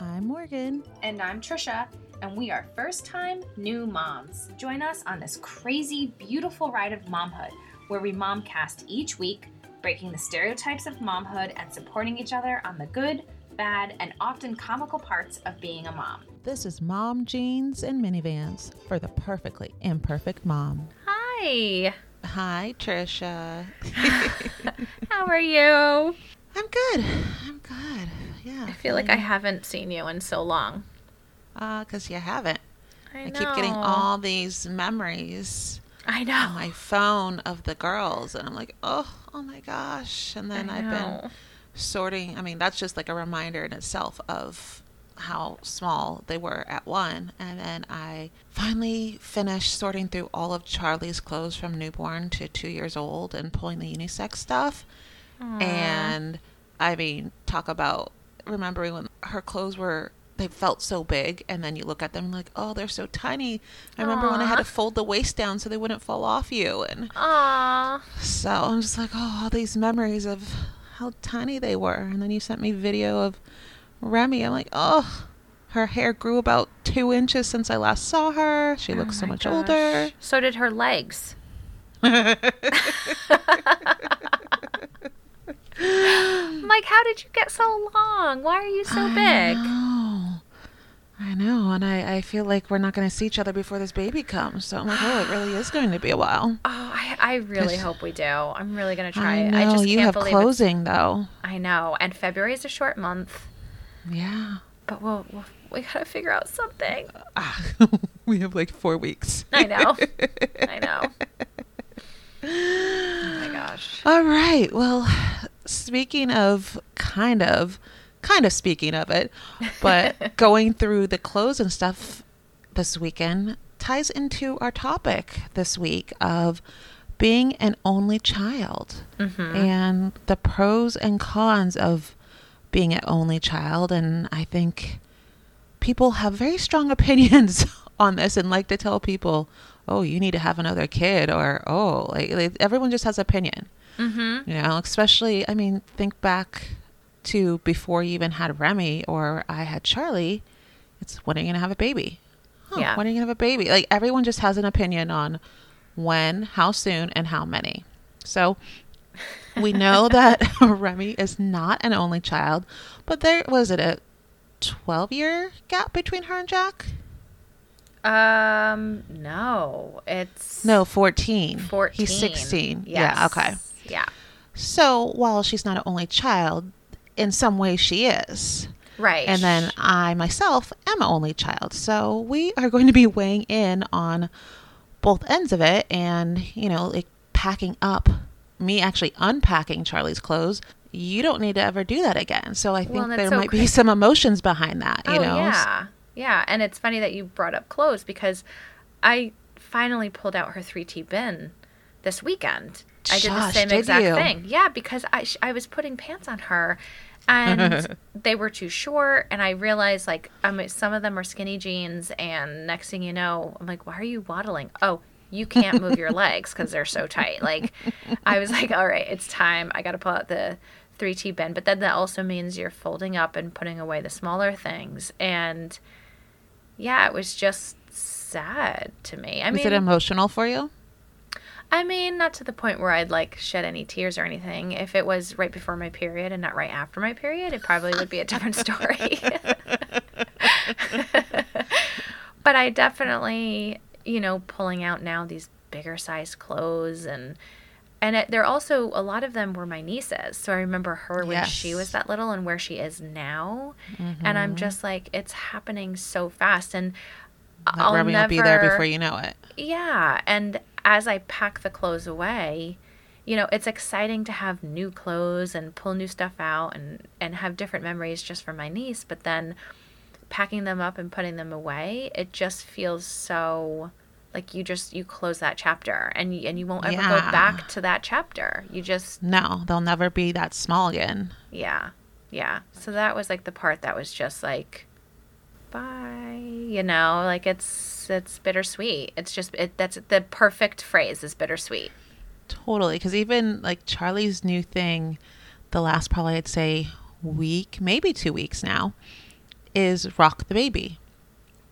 I'm Morgan. And I'm Trisha, and we are first time new moms. Join us on this crazy, beautiful ride of momhood where we momcast each week, breaking the stereotypes of momhood and supporting each other on the good, bad, and often comical parts of being a mom. This is Mom Jeans and Minivans for the perfectly imperfect mom. Hi. Hi, Trisha. How are you? I'm good. I'm good. Yeah. I feel like I haven't seen you in so long. Uh, because you haven't. I, I keep getting all these memories I know. on my phone of the girls, and I'm like, oh, oh my gosh. And then I've been sorting. I mean, that's just like a reminder in itself of how small they were at one. And then I finally finished sorting through all of Charlie's clothes from newborn to two years old and pulling the unisex stuff. Aw. And I mean, talk about remembering when her clothes were. They felt so big, and then you look at them like, oh, they're so tiny. I remember when I had to fold the waist down so they wouldn't fall off you, and Aw. so I'm just like, oh, all these memories of how tiny they were. And then you sent me video of Remy. I'm like, oh, her hair grew about two inches since I last saw her. She Oh looks so much gosh. older. So did her legs. I'm like, how did you get so long? Why are you so I big? know. I know. And I, I feel like we're not going to see each other before this baby comes. So I'm like, oh, it really is going to be a while. Oh, I, I really hope we do. I'm really gonna try I it. know. I just you can't have closing, though. I know, and February is a short month, Yeah. but we'll, we'll we gotta figure out something. We have like four weeks. I know. I know. Oh my gosh. All right. Well, speaking of kind of, kind of speaking of it, but going through the clothes and stuff this weekend ties into our topic this week of being an only child Mm-hmm. and the pros and cons of being an only child. And I think people have very strong opinions on this and like to tell people, oh, you need to have another kid, or oh, like, like everyone just has opinion. Mm-hmm. You know, especially, I mean, think back to before you even had Remy or I had Charlie. It's when are you going to have a baby? Oh, Yeah. When are you going to have a baby? Like everyone just has an opinion on when, how soon, and how many. So we know that Remy is not an only child, but there was it a 12 year gap between her and Jack? Um, no, it's No, 14. fourteen. He's 16. Yes. Yeah, okay. Yeah. So while she's not an only child, in some ways she is. Right. And then I myself am an only child. So we are going to be weighing in on both ends of it and, you know, like packing up, me actually unpacking Charlie's clothes. You don't need to ever do that again. So I think Well, there it's might be some emotions behind that, you oh, know? Yeah. Yeah. And it's funny that you brought up clothes because I finally pulled out her 3T bin this weekend. I did the same did exact you? thing. Yeah, because I, sh- I was putting pants on her and they were too short. And I realized, like, um, some of them are skinny jeans. And next thing you know, I'm like, why are you waddling? Oh, you can't move your legs because they're so tight. Like, I was like, all right, it's time. I got to pull out the 3T bin. But then that also means you're folding up and putting away the smaller things. And yeah, it was just sad to me. I Was mean, it emotional for you? I mean, not to the point where I'd like shed any tears or anything. If it was right before my period and not right after my period, it probably would be a different story. but I definitely, you know, pulling out now these bigger size clothes and and it, they're also a lot of them were my nieces. So I remember her when she was that little and where she is now. And Mm-hmm. I'm just like it's happening so fast and Like I'll never be there before you know it. yeah, and as I pack the clothes away, you know, it's exciting to have new clothes and pull new stuff out and and have different memories just for my niece, but then packing them up and putting them away, it just feels so like you just you close that chapter and you, and you won't ever Yeah. go back to that chapter. You just No, they'll never be that small again. yeah. Yeah. So that was like the part that was just like bye, you know, like it's it's bittersweet. It's just it that's the perfect phrase is bittersweet. Totally. Because even like Charlie's new thing, the last probably I'd say week, maybe two weeks now, is rock the baby.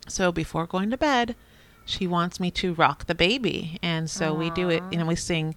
So before going to bed, she wants me to rock the baby. And so we do it, you know, we sing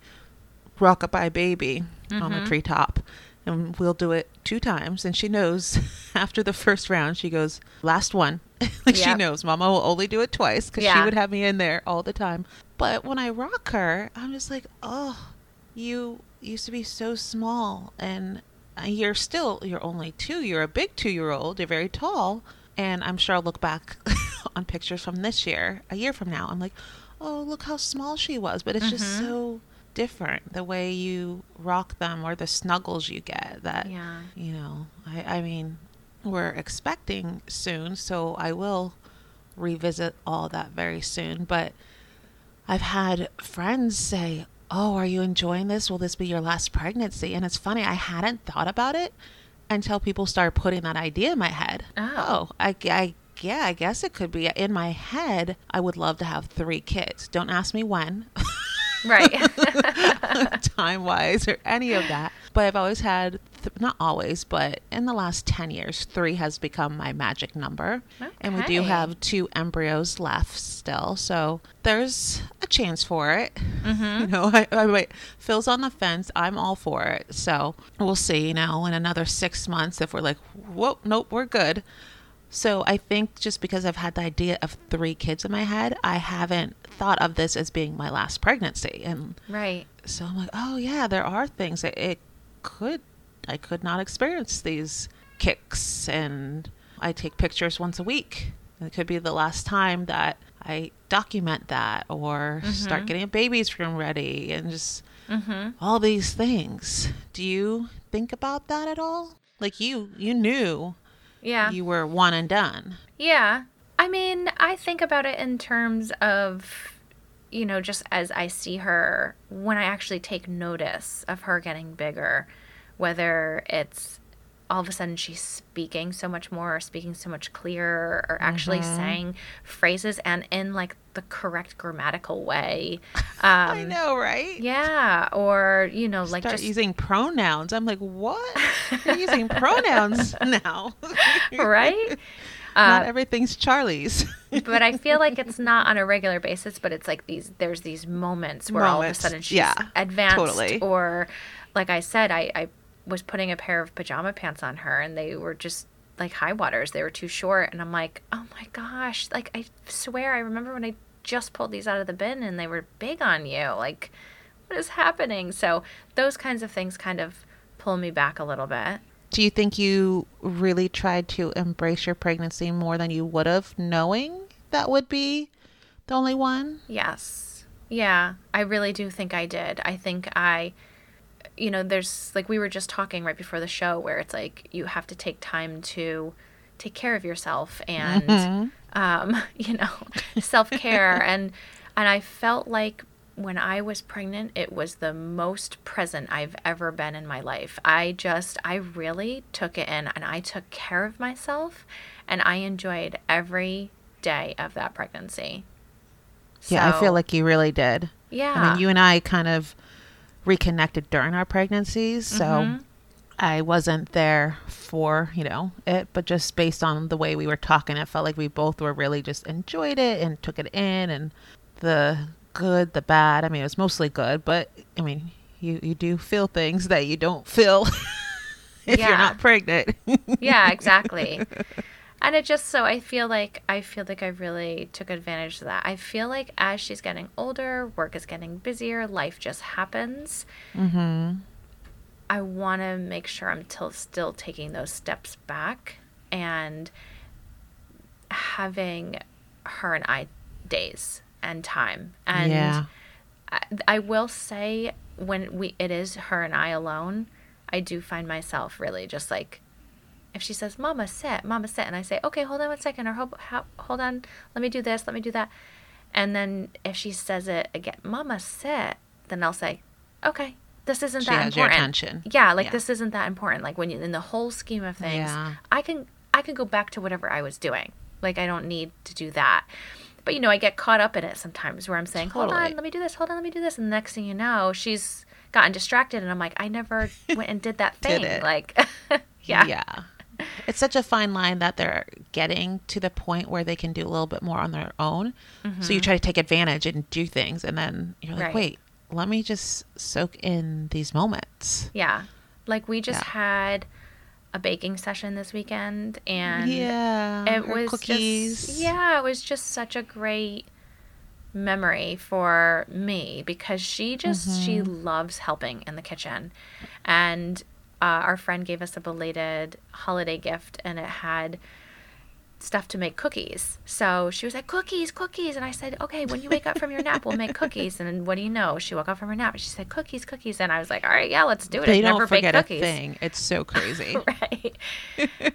Rockabye Baby on the Mhm. treetop. And we'll do it two times. And she knows after the first round, she goes, last one. like she knows Mama will only do it twice because she would have me in there all the time. But when I rock her, I'm just like, oh, you used to be so small. And you're still, you're only two. You're a big two year old. You're very tall. And I'm sure I'll look back on pictures from this year, a year from now. I'm like, oh, look how small she was. But it's just Mhm. so different the way you rock them or the snuggles you get that Yeah. you know I, I mean we're expecting soon so i will revisit all that very soon but i've had friends say oh are you enjoying this? Will this be your last pregnancy? And it's funny i hadn't thought about it until people started putting that idea in my head. Oh. oh I, I yeah i guess it could be. In my head i would love to have three kids. Don't ask me when Right. time wise or any of that. But I've always had, th- not always, but in the last 10 years, three has become my magic number. And we do have two embryos left still. So there's a chance for it. Mhm. You know, I, I wait. Phil's on the fence. I'm all for it. So we'll see, you know, in another six months if we're like, whoa, nope, we're good. So I think just because I've had the idea of three kids in my head, I haven't thought of this as being my last pregnancy. And right. so I'm like, oh yeah, there are things that it could I could not experience these kicks and I take pictures once a week. It could be the last time that I document that or start Mhm. getting a baby's room ready and just Mm-hmm. all these things. Do you think about that at all? Like you you knew Yeah. you were one and done. Yeah. I mean, I think about it in terms of, you know, just as I see her, when I actually take notice of her getting bigger, whether it's all of a sudden she's speaking so much more or speaking so much clearer or actually Mhm. saying phrases and in like the correct grammatical way. Um, I know, right? Yeah. Or, you know, like Start just. using pronouns. I'm like, what? You're using pronouns now. right? Not Uh, everything's Charlie's. but I feel like it's not on a regular basis, but it's like these there's these moments where all of a sudden she's yeah, advanced totally. or like I said, I, I was putting a pair of pajama pants on her and they were just like high waters. They were too short and I'm like, Oh my gosh, like I swear I remember when I just pulled these out of the bin and they were big on you. Like what is happening? So those kinds of things kind of pull me back a little bit. Do you think you really tried to embrace your pregnancy more than you would have, knowing that would be the only one? Yes. Yeah, I really do think I did. I think I, you know, there's like we were just talking right before the show where it's like you have to take time to take care of yourself and, Mhm. um, you know, self care. and, and I felt like when I was pregnant, it was the most present I've ever been in my life. I just, I really took it in and I took care of myself and I enjoyed every day of that pregnancy. Yeah, I feel like you really did. yeah. I mean, you and I kind of reconnected during our pregnancies, so Mhm. I wasn't there for, you know, it, but just based on the way we were talking, it felt like we both were really just enjoyed it and took it in and the good, the bad. I mean, it was mostly good, but I mean, you, you do feel things that you don't feel if you're not pregnant. yeah, exactly. And it just so I feel like I feel like I really took advantage of that. I feel like as she's getting older, work is getting busier, life just happens. mm-hmm. I want to make sure I'm till still taking those steps back and having her and I days and time. And yeah. I, I will say when we it is her and I alone, I do find myself really just like if she says mama sit mama sit and i say okay hold on one second or hold, hold on let me do this let me do that and then if she says it again mama sit then i'll say okay this isn't She that has your important attention. yeah like Yeah. this isn't that important like when you in the whole scheme of things Yeah. i can i can go back to whatever i was doing like i don't need to do that but you know i get caught up in it sometimes where i'm saying hold Totally. on let me do this hold on let me do this and the next thing you know she's gotten distracted and i'm like i never went and did that Did thing it. like yeah Yeah. It's such a fine line that they're getting to the point where they can do a little bit more on their own. So you try to take advantage and do things, and then you're like, Mm-hmm. Right. wait, let me just soak in these moments. Yeah. Like we just Yeah. had a baking session this weekend and yeah, it was cookies. just yeah, it was just such a great memory for me because she just she Mm-hmm. loves helping in the kitchen. And uh, our friend gave us a belated holiday gift and it had stuff to make cookies. So she was like, cookies, cookies. And I said, okay, when you wake up from your nap, we'll make cookies. And what do you know? She woke up from her nap and she said, cookies, cookies. And I was like, all right, yeah, let's do it. They I've don't forget a cookies. thing. It's so crazy. right.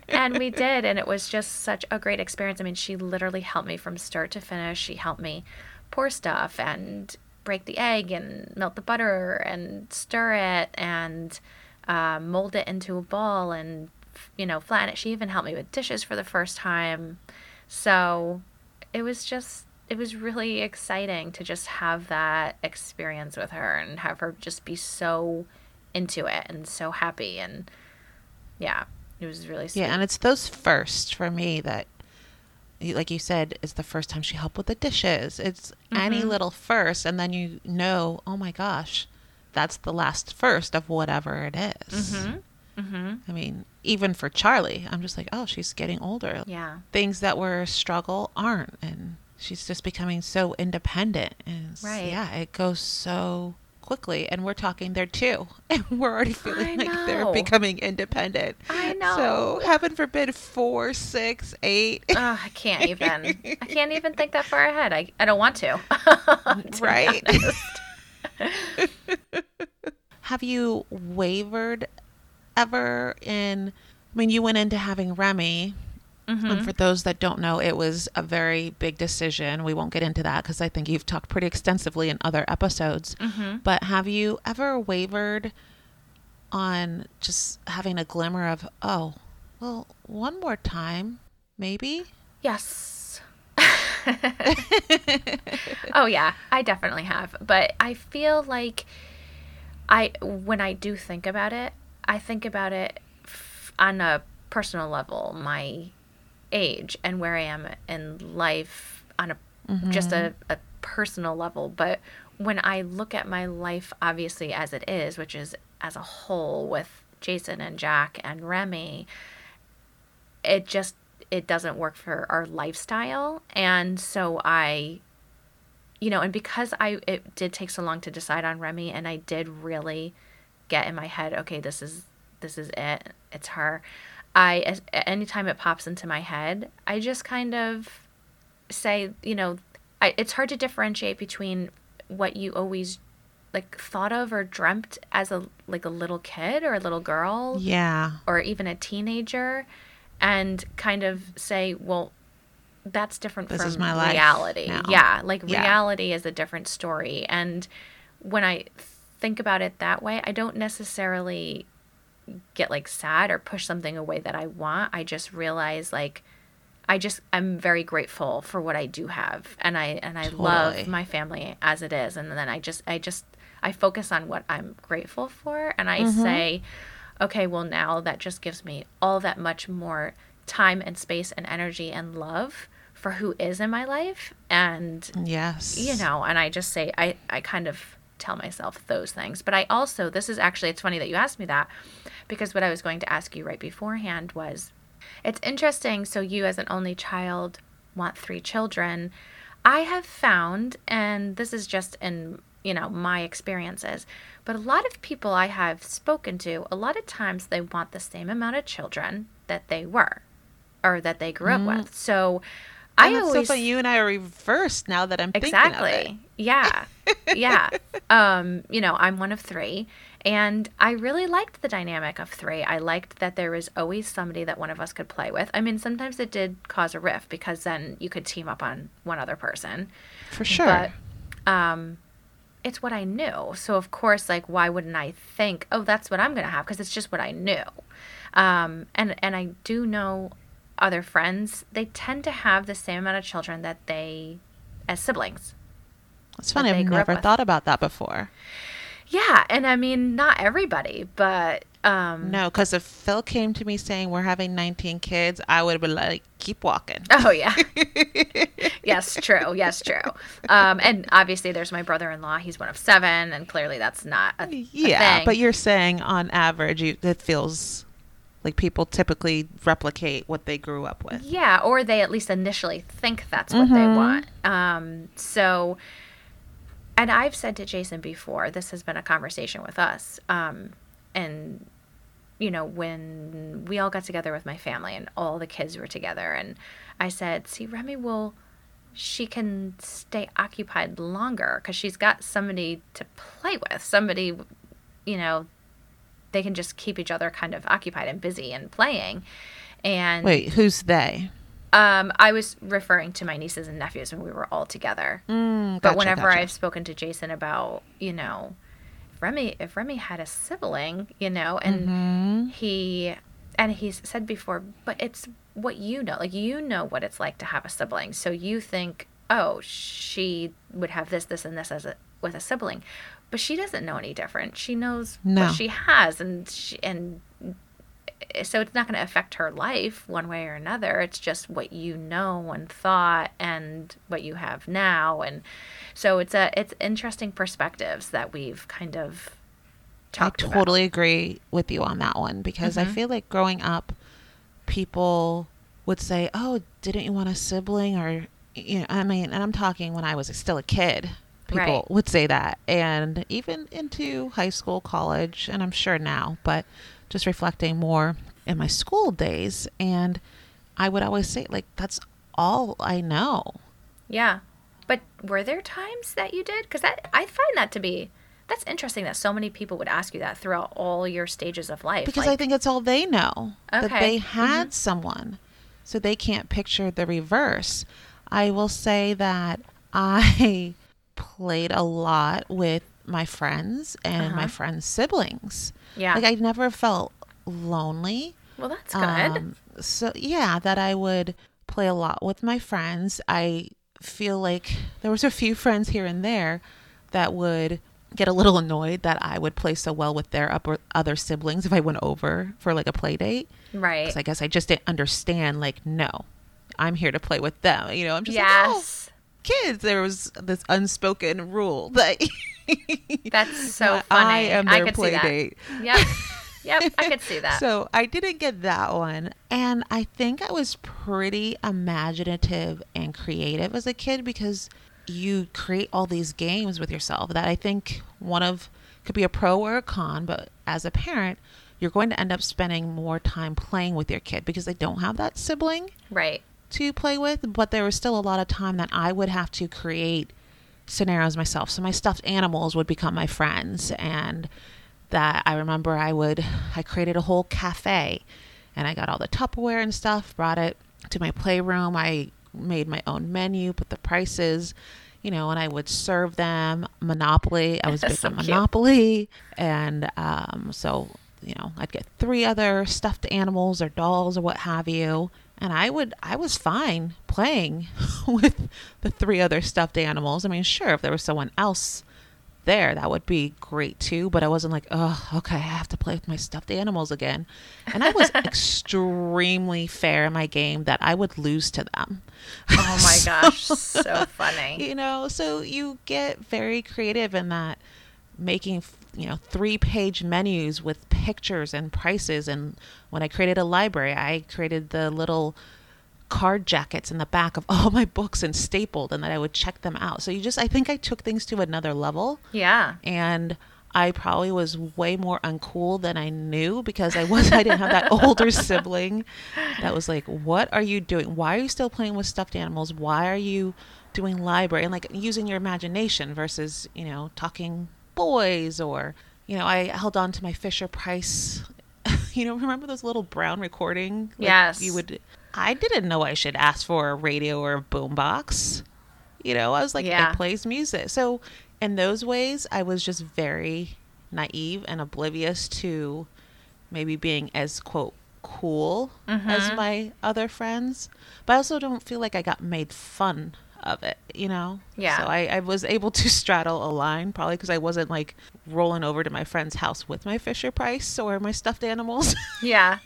and we did. And it was just such a great experience. I mean, she literally helped me from start to finish. She helped me pour stuff and break the egg and melt the butter and stir it and uh, mold it into a ball and you know flatten it. She even helped me with dishes for the first time. So it was just it was really exciting to just have that experience with her and have her just be so into it and so happy and yeah, it was really sweet. Yeah, and it's those first for me that, like you said, is the first time she helped with the dishes. It's any Mm-hmm. little first, and then you know, oh my gosh, that's the last first of whatever it is. Mhm. Mhm. I mean, even for Charlie, I'm just like, oh, she's getting older. Yeah. Things that were a struggle aren't, and she's just becoming so independent. And Right. yeah, it goes so quickly, and we're talking there too, and we're already feeling I like they're becoming independent. I know. So heaven forbid, four, six, eight. Ugh, I can't even. I can't even think that far ahead. I, I don't want to. to Right. Have you wavered ever in? I mean, you went into having Remy. Mm-hmm. And for those that don't know, it was a very big decision. We won't get into that because I think you've talked pretty extensively in other episodes. Mm-hmm. But have you ever wavered on just having a glimmer of, oh, well, one more time, maybe? Yes. oh yeah, I definitely have. But I feel like I when I do think about it, I think about it f- on a personal level, my age and where I am in life on a just mm-hmm. a, a personal level. But when I look at my life obviously as it is, which is as a whole with Jason and Jack and Remy, it just it doesn't work for our lifestyle and so i you know and because i it did take so long to decide on remy and i did really get in my head okay this is this is it it's her i as- anytime it pops into my head i just kind of say you know I, it's hard to differentiate between what you always like thought of or dreamt as a like a little kid or a little girl Yeah. or even a teenager and kind of say, well, that's different This from my reality. now. Yeah, like Yeah. reality is a different story. And when I think about it that way, I don't necessarily get like sad or push something away that I want. I just realize like I just I'm very grateful for what I do have and I and I Totally. love my family as it is and then I just I just I focus on what I'm grateful for and I mm-hmm. say okay, well now that just gives me all that much more time and space and energy and love for who is in my life and Yes. you know and i just say i i kind of tell myself those things but i also this is actually it's funny that you asked me that because what i was going to ask you right beforehand was it's interesting so you as an only child want three children i have found and this is just in you know my experiences but a lot of people i have spoken to a lot of times they want the same amount of children that they were or that they grew up with so Mm. And i always so. You and I are reversed now that I'm thinking exactly. yeah. Yeah. Um you know i'm one of three and i really liked the dynamic of three. I liked that there was always somebody that one of us could play with. I mean sometimes it did cause a rift because then you could team up on one other person. For sure. but um it's what i knew. So of course like why wouldn't i think oh that's what i'm gonna have because it's just what i knew. Um and and i do know other friends they tend to have the same amount of children that they as siblings it's funny. I've never thought about that before. Yeah, and I mean not everybody, but Um, No, because if Phil came to me saying we're having 19 kids, I would have been like, keep walking. Oh yeah. yes, true. Yes, true. Um, and obviously, there's my brother-in-law. He's one of seven, and clearly that's not a, a yeah, thing. but you're saying on average, you, it feels like people typically replicate what they grew up with. Yeah, or they at least initially think that's what they Mhm. want. Um, so, and I've said to Jason before, this has been a conversation with us. Um, and, you know, when we all got together with my family and all the kids were together, and I said, see, Remy will, she can stay occupied longer because she's got somebody to play with, somebody, you know, they can just keep each other kind of occupied and busy and playing. And Wait, who's they? um, I was referring to my nieces and nephews when we were all together. Mm, but whenever gotcha. I've spoken to Jason about, you know, if Remy, if Remy had a sibling, you know, and Mhm. he, and he's said before, but it's what you know, like you know what it's like to have a sibling, so you think, oh, she would have this, this, and this as a with a sibling, but she doesn't know any different. She knows No. what she has, and she, and so it's not going to affect her life one way or another. It's just what you know and thought and what you have now, and so it's a it's interesting perspectives that we've kind of I talked about. totally agree with you on that one because I Mhm. feel like growing up, people would say, "Oh, didn't you want a sibling?" Or you know, I mean, and I'm talking when I was still a kid. People Right. would say that, and even into high school, college, and I'm sure now, but just reflecting more in my school days, and I would always say, like, that's all I know. Yeah. But were there times that you did? Because that I find that to be that's interesting that so many people would ask you that throughout all your stages of life. because I think it's all they know that Okay. they mm-hmm. had someone, so they can't picture the reverse. I will say that I played a lot with my friends and my Uh-huh. friends' siblings. yeah. Like I never felt lonely. well, that's good. Um, so yeah, that I would play a lot with my friends. I feel like there was a few friends here and there that would get a little annoyed that I would play so well with their upper, other siblings if I went over for like a play date. right. Because I guess I just didn't understand. Like, no, I'm here to play with them. You know, I'm just like, oh, yes. Kids. There was this unspoken rule that That's so funny. I am I their could see that. date. Yep. Yep. I could see that. So I didn't get that one. And I think I was pretty imaginative and creative as a kid because you create all these games with yourself that I think one of could be a pro or a con, but as a parent, you're going to end up spending more time playing with your kid because they don't have that sibling right. To play with, but there was still a lot of time that I would have to create scenarios myself. So my stuffed animals would become my friends and that I remember I would I created a whole cafe and I got all the Tupperware and stuff, brought it to my playroom. I made my own menu, put the prices, you know, and I would serve them Monopoly. I was big So on cute. Monopoly and um so you know, I'd get three other stuffed animals or dolls or what have you. And I would, I was fine playing with the three other stuffed animals. I mean, sure, if there was someone else there, that would be great too. But I wasn't like, oh, okay, I have to play with my stuffed animals again. And I was extremely fair in my game that I would lose to them. Oh my gosh. So funny. you know so you get very creative in that making you know three page menus with pictures and prices and when i created a library i created the little card jackets in the back of all my books and stapled and that i would check them out so you just i think i took things to another level Yeah. and I probably was way more uncool than I knew because I was I didn't have that older sibling that was like, "What are you doing? Why are you still playing with stuffed animals? Why are you doing library and like using your imagination versus you know talking boys or you know I held on to my Fisher Price. you know, remember those little brown recording? Like, Yes. You would. I didn't know I should ask for a radio or a boombox. You know, I was like, Yeah. it plays music. So in those ways, I was just very naive and oblivious to maybe being as quote cool as Mhm. my other friends. But I also don't feel like I got made fun of it, you know? Yeah. So I, I was able to straddle a line probably because I wasn't like rolling over to my friend's house with my Fisher Price or my stuffed animals. Yeah.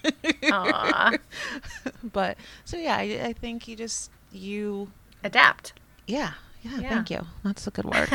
Aw. but so yeah, I, I think you just, you, Adapt. yeah. Yeah, Yeah. thank you. That's a good word.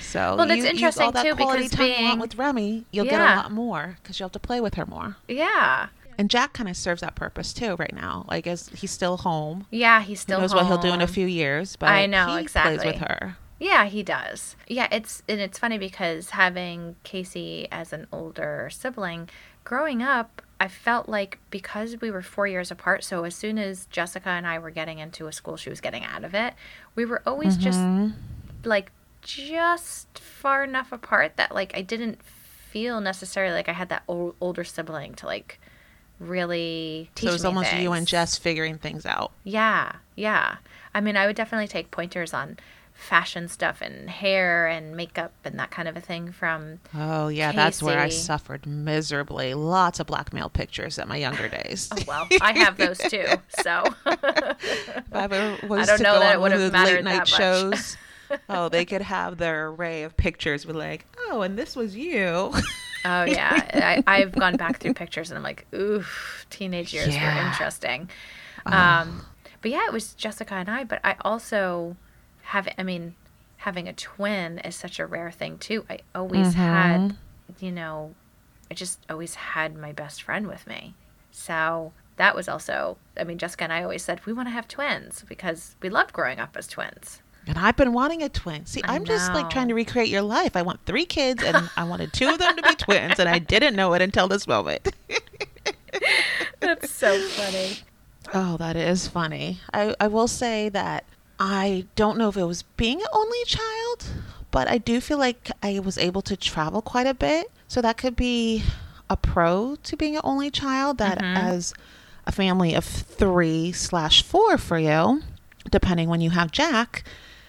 so, Well, that's you use interesting, all that too, quality because time being- with Remy, you'll get a lot more because you'll have to play with her more. Yeah. And Jack kind of serves that purpose too right now. Like as he's still home, Yeah, he's who still knows what he'll do in a few years. But I know, he exactly. plays with her. Yeah, he does. Yeah, it's and it's funny because having Casey as an older sibling, growing up, I felt like because we were four years apart, so as soon as Jessica and I were getting into a school she was getting out of it, we were always just Mhm. like just far enough apart that like I didn't feel necessarily like I had that ol- older sibling to like really teach So it's almost you and. Jess figuring things out. Yeah, yeah. I mean, I would definitely take pointers on fashion stuff and hair and makeup and that kind of a thing from Oh yeah, that's where I suffered miserably. Lots of blackmail pictures at my younger days. Oh well, I have those too. So If I was don't to know go that it would have mattered late night that much. shows, oh, they could have their array of pictures with like, oh, and this was you. Oh yeah, I, I've gone back through pictures and I'm like, ooh, teenage years Yeah. were interesting. Oh. Um, but yeah, it was Jessica and I. But I also have, I mean, having a twin is such a rare thing too. I always had, you know, I just always had my best friend with me. So that was also, I mean, Jessica and I always said we want to have twins because we loved growing up as twins. And I've been wanting a twin. See, I I'm just like trying to recreate your life. I want three kids, and I wanted two of them to be twins, and I didn't know it until this moment. That's so funny. Oh, that is funny. I, I will say that I don't know if it was being an only child, but I do feel like I was able to travel quite a bit. So that could be a pro to being an only child that Mhm. as a family of three slash four for you, depending when you have Jack,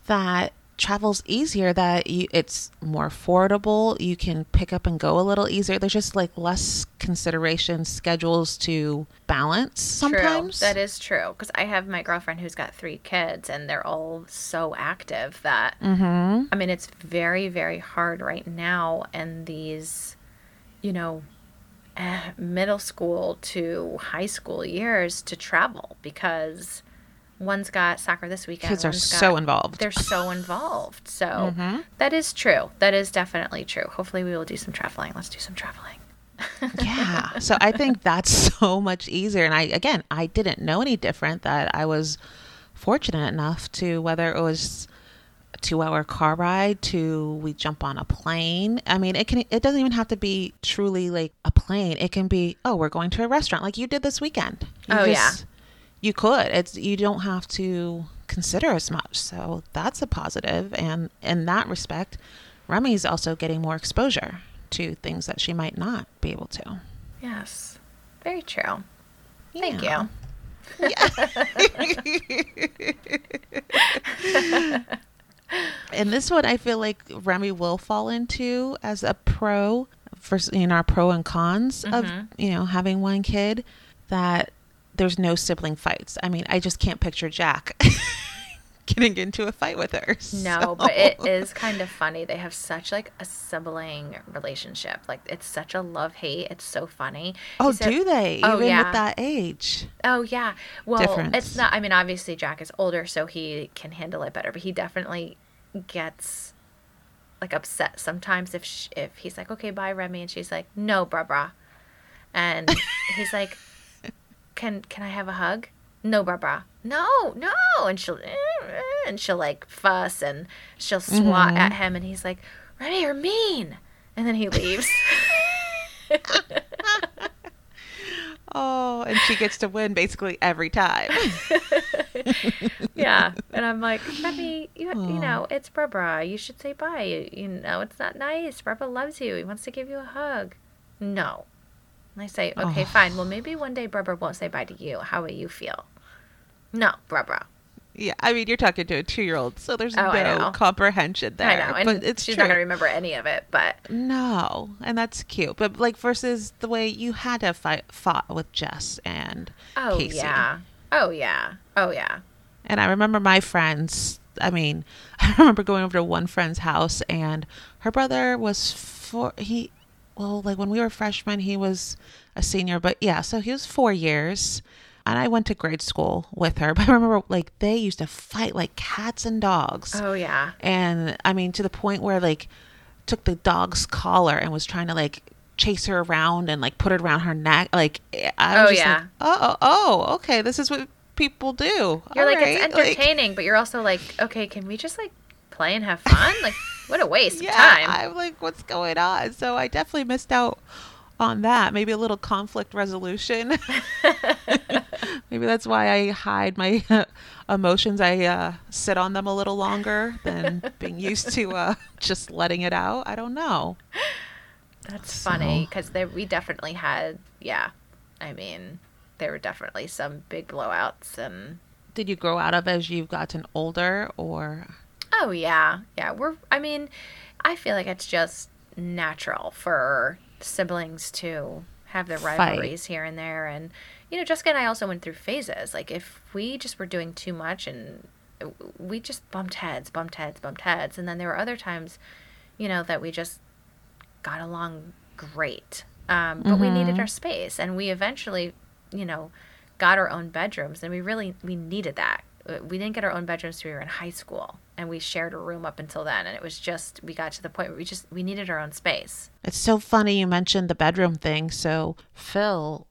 that travel's easier that you it's more affordable you can pick up and go a little easier there's just like less consideration schedules to balance sometimes True. That is true. Because I have my girlfriend who's got three kids, and they're all so active that mm-hmm I mean, it's very, very hard right now and these, you know, eh, middle school to high school years to travel because one's got soccer this weekend. kids are so got- involved They're so involved. So Mhm. that is true. That is definitely true. Hopefully, we will do some traveling. Let's do some traveling. yeah so i think that's so much easier and i again i didn't know any different that i was fortunate enough to whether it was a two hour car ride to we jump on a plane i mean it can it doesn't even have to be truly like a plane it can be oh we're going to a restaurant like you did this weekend You Oh, yeah. You could it's you don't have to consider as much so that's a positive and in that respect remy's also getting more exposure to things that she might not be able to Yes. Very true. Thank you. Yeah. and this one I feel like Remy will fall into as a pro for in our pro and cons of Mhm. you know having one kid that there's no sibling fights. I mean, I just can't picture Jack getting into a fight with her. No, but it is kind of funny. They have such like a sibling relationship. Like it's such a love hate. It's so funny. Oh, said- do they? Oh, Even yeah. with that age. Oh yeah. Well, Difference. it's not. I mean, obviously Jack is older, so he can handle it better. But he definitely gets like upset sometimes if sh- if he's like, "Okay, bye, Remy," and she's like, "No, bruh, bruh," and he's like, "Can can I have a hug?" No, bruh. No, no, and she'll and she'll like fuss and she'll swat Mhm. at him, and he's like, "Remy, you're mean," and then he leaves. Oh, and she gets to win basically every time. yeah, and I'm like, Remy, you, Aw. you know, it's Barbara. You should say bye. You, you know, it's not nice. Barbara loves you. He wants to give you a hug. No. And I say, okay, Oh. fine. Well, maybe one day Barbara won't say bye to you. How will you feel? No, Barbara. yeah, I mean, you're talking to a two-year-old, so there's Oh, no comprehension there. I know, and but it's she's true. not gonna remember any of it. But No, and that's cute. But like versus the way you had to fight fought with Jess and oh Casey. Oh, yeah, oh yeah, oh yeah. And I remember my friends. I mean, I remember going over to one friend's house, and her brother was four. He, well, like when we were freshmen, he was a senior, but yeah, so he was four years. And I went to grade school with her, but I remember like they used to fight like cats and dogs. Oh yeah. And I mean, to the point where like took the dog's collar and was trying to like chase her around and like put it around her neck. Like I was Oh, just yeah. like, oh, oh, oh, okay, this is what people do. You're All like it's right, like- entertaining, but you're also like, okay, can we just like play and have fun? Like, what a waste yeah, of time. I'm like, what's going on? So I definitely missed out on that. Maybe a little conflict resolution. Maybe that's why I hide my emotions. I uh, sit on them a little longer than being used to uh, just letting it out. I don't know. That's So- funny because we definitely had, yeah. I mean, there were definitely some big blowouts and. Did you grow out of as you've gotten older, or Oh yeah, yeah. We're. I mean, I feel like it's just natural for siblings to have their Fight. rivalries here and there, and you know, Jessica and I also went through phases. Like if we just were doing too much and we just bumped heads, bumped heads, bumped heads, and then there were other times, you know, that we just got along great. Um, but we needed our space, and we eventually, you know, got our own bedrooms, and we really we needed that. Uh, We didn't get our own bedrooms till we were in high school, and we shared a room up until then, and it was just we got to the point where we just we needed our own space. It's so funny you mentioned the bedroom thing. So Phil,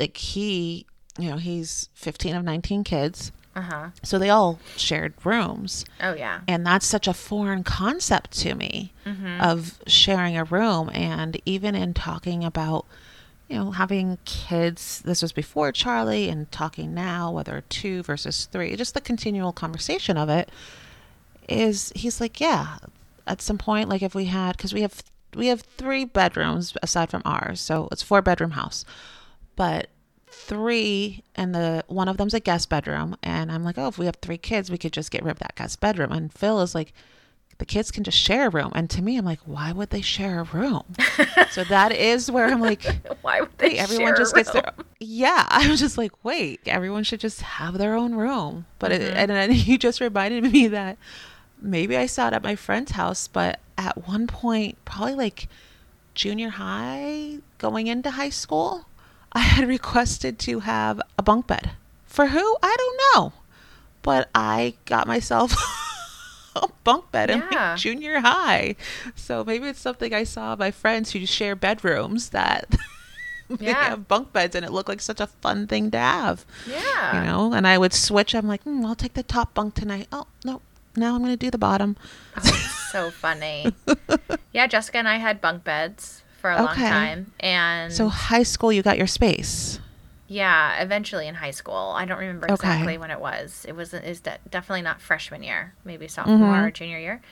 like he, you know, he's 15 of 19 kids. Uh huh. So they all shared rooms. Oh yeah. And that's such a foreign concept to me of sharing a room. And even in talking about, you know, having kids, this was before Charlie, and talking now, whether two versus three, just the continual conversation of it is he's like, yeah, at some point, like if we had, because we have, we have three bedrooms aside from ours. So it's four bedroom house. But three and the one of them's a guest bedroom and i'm like oh if we have three kids we could just get rid of that guest bedroom and phil is like the kids can just share a room and to me i'm like why would they share a room so that is where i'm like Why would they? everyone share a just gets their room? yeah i was just like wait everyone should just have their own room but it, mm-hmm. and then you just reminded me that maybe i saw it at my friend's house but at one point probably like junior high going into high school i had requested to have a bunk bed. For who? I don't know. But i got myself a bunk bed in Yeah. like junior high. So maybe it's something i saw my friends who share bedrooms that they Yeah. have bunk beds and it looked like such a fun thing to have. Yeah. you know? And i would switch. I'm like mm, i'll take the top bunk tonight. Oh no now i'm going to do the bottom Oh, so funny. yeah, Jessica and I had bunk beds for a long time, and so high school you got your space yeah, eventually in high school. I don't remember Okay. exactly when it was. It was is de- definitely not freshman year, maybe sophomore or junior year,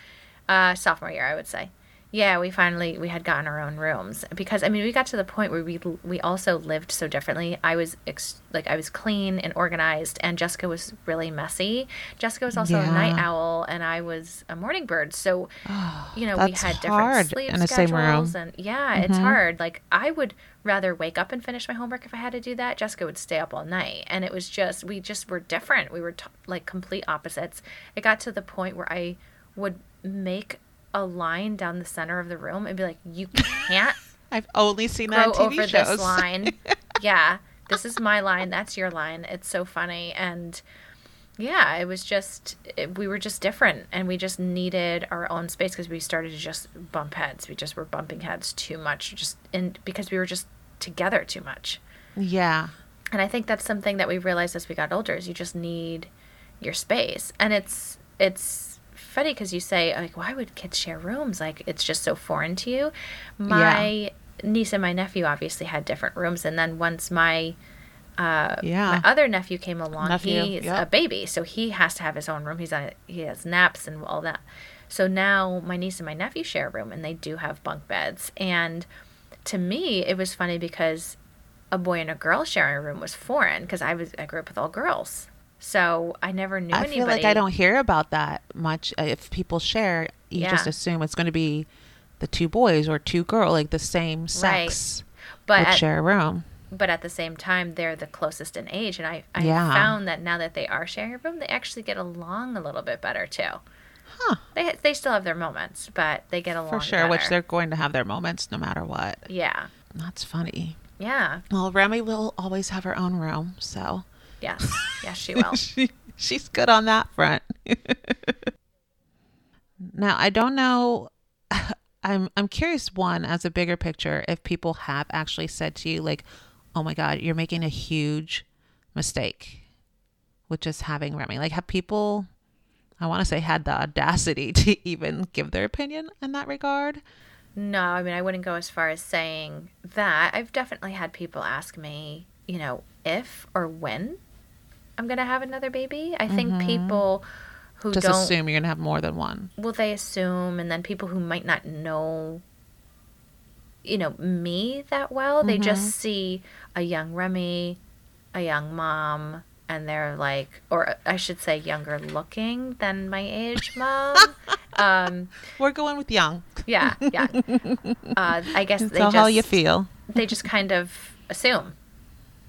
uh, sophomore year, I would say. Yeah, we finally we had gotten our own rooms because I mean we got to the point where we we also lived so differently. I was ex- like I was clean and organized, and Jessica was really messy. Jessica was also a night owl, and I was a morning bird. So oh, you know we had different sleep in the same schedules, room. and yeah, it's mm-hmm. hard. Like I would rather wake up and finish my homework if I had to do that. Jessica would stay up all night, and it was just we just were different. We were t- like complete opposites. It got to the point where I would make a line down the center of the room and be like, "You can't i've only seen that on tv over shows this line." yeah, this is my line. That's your line. It's so funny and. Yeah, it was just it, we were just different, and we just needed our own space because we started to just bump heads. We just were bumping heads too much, just in because we were just together too much. yeah And I think that's something that we realized as we got older is you just need your space. And it's it's funny because you say like, why would kids share rooms? Like it's just so foreign to you. My niece and my nephew obviously had different rooms, and then once my uh, Yeah. my other nephew came along, Nephew, he's yep. a baby, so he has to have his own room. He's on he has naps and all that. So now my niece and my nephew share a room, and they do have bunk beds. And to me, it was funny because a boy and a girl sharing a room was foreign because I was I grew up with all girls, so I never knew i anybody. feel like i don't hear about that much Uh, if people share you just assume it's going to be the two boys or two girl like the same sex But would at, share a room but at the same time, they're the closest in age. And I, I Yeah. found that now that they are sharing a room, they actually get along a little bit better too. Huh. They, they still have their moments, but they get along For sure, which they're going to have their moments no matter what. Yeah. That's funny. Yeah. Well, Remy will always have her own room, so Yes. Yes, she will. she, she's good on that front. now, I don't know. I'm I'm curious. One, as a bigger picture, if people have actually said to you, like, "Oh my God, you're making a huge mistake," with just having Remy. Like, have people? I want to say had the audacity to even give their opinion in that regard. No, I mean, I wouldn't go as far as saying that. I've definitely had people ask me, you know, if or when I'm going to have another baby. I think people who Just don't, assume you're gonna have more than one. well, they assume, and then people who might not know, you know, me that well, they just see a young Remy, a young mom, and they're like, or I should say, younger looking than my age mom. um, We're going with young. yeah, yeah. Uh, I guess they just how you feel? they just kind of assume,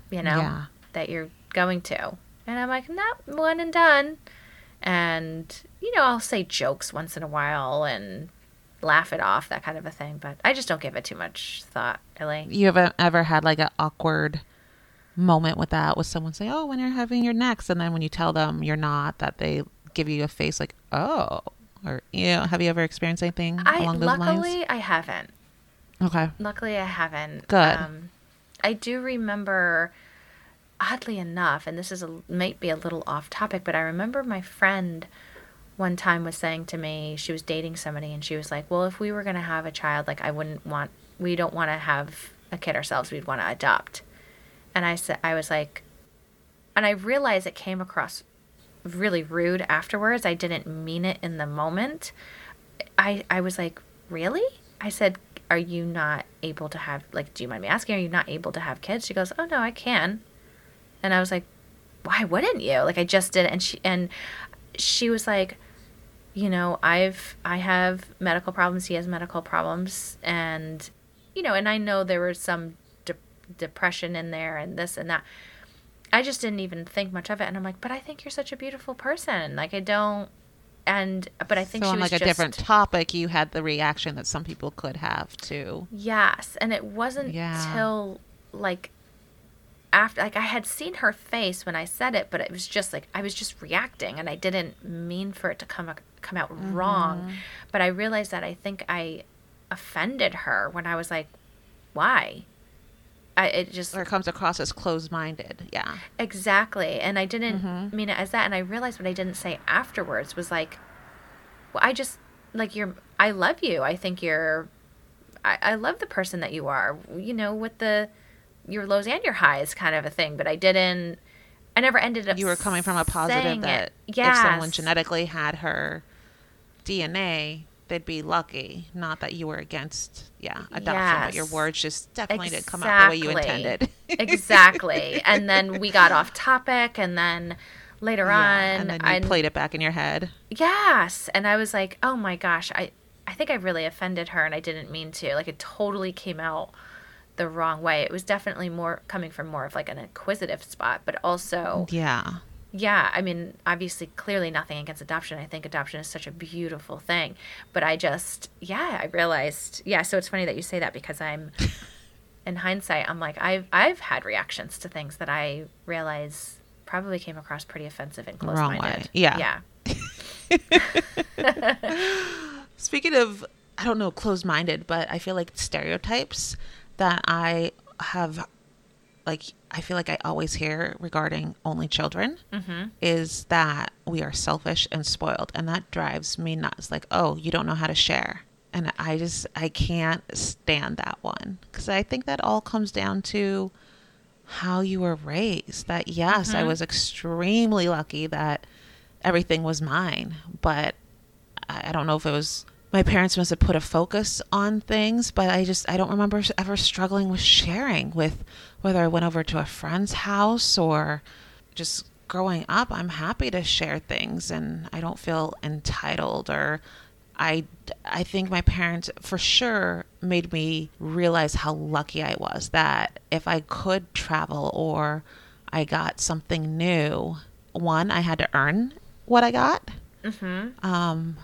you know, Yeah. that you're going to. And I'm like, not one and done. And, you know, I'll say jokes once in a while and laugh it off, that kind of a thing. But I just don't give it too much thought, really. You haven't ever had like an awkward moment with that with someone saying, "Oh, when you're having your next," and then when you tell them you're not, that they give you a face like, "Oh," or you know, have you ever experienced anything I along those luckily lines? Luckily, I haven't. Okay. Luckily, I haven't. Good. Um, I do remember, oddly enough, and this is a, might be a little off topic, but I remember my friend one time was saying to me she was dating somebody, and she was like, "Well, if we were going to have a child, like I wouldn't want, we don't want to have a kid ourselves. We'd want to adopt." And I said, I was like, and I realized it came across really rude afterwards. I didn't mean it in the moment. I I was like, "Really?" I said, "Are you not able to have like do you mind me asking are you not able to have kids?" She goes, "Oh no, I can." And I was like, "Why wouldn't you?" Like I just did and she and she was like, "You know, I've I have medical problems, he has medical problems and you know, and I know there was some de- depression in there and this and that. I just didn't even think much of it, and I'm like, but I think you're such a beautiful person. Like I don't, and but I think so she on was like a just, different topic, you had the reaction that some people could have too. Yes, and it wasn't Yeah. till like after like I had seen her face when I said it, but it was just like I was just reacting, and I didn't mean for it to come come out Mm-hmm. wrong. But I realized that I think I offended her when I was like, "Why?" I it just Or it comes across as closed-minded. Yeah. Exactly. And I didn't Mm-hmm. mean it as that. And I realized what I didn't say afterwards was like, well, I just, like, you're, I love you. I think you're, I, I love the person that you are, you know, with the, your lows and your highs kind of a thing. But I didn't, I never ended up You were coming from a positive that it. if someone genetically had her DNA, they'd be lucky. Not that you were against, yeah, adoption, but your words just definitely didn't come out the way you intended. exactly. And then we got off topic. And then later Yeah, on, and then you I, played it back in your head. Yes. And I was like, oh my gosh, I, I think I really offended her and I didn't mean to. Like it totally came out the wrong way. It was definitely more coming from more of like an inquisitive spot, but also, Yeah. yeah, I mean, obviously, clearly nothing against adoption. I think adoption is such a beautiful thing. But I just, yeah, I realized, yeah, so it's funny that you say that because I'm, in hindsight, I'm like, I've, I've had reactions to things that I realize probably came across pretty offensive and close Wrong way. Yeah. Yeah. Speaking of, I don't know, closed minded, but I feel like stereotypes that I have, like, I feel like I always hear regarding only children mm-hmm. is that we are selfish and spoiled. And that drives me nuts. Like, oh, you don't know how to share. And I just, I can't stand that one. Because I think that all comes down to how you were raised. That, yes, I mm-hmm. was extremely lucky that everything was mine. But I I don't know if it was my parents must have put a focus on things, but I just I don't remember ever struggling with sharing with whether I went over to a friend's house or just growing up. I'm happy to share things and I don't feel entitled or I, I think my parents for sure made me realize how lucky I was that if I could travel or I got something new, one, I had to earn what I got. Mm-hmm. Um,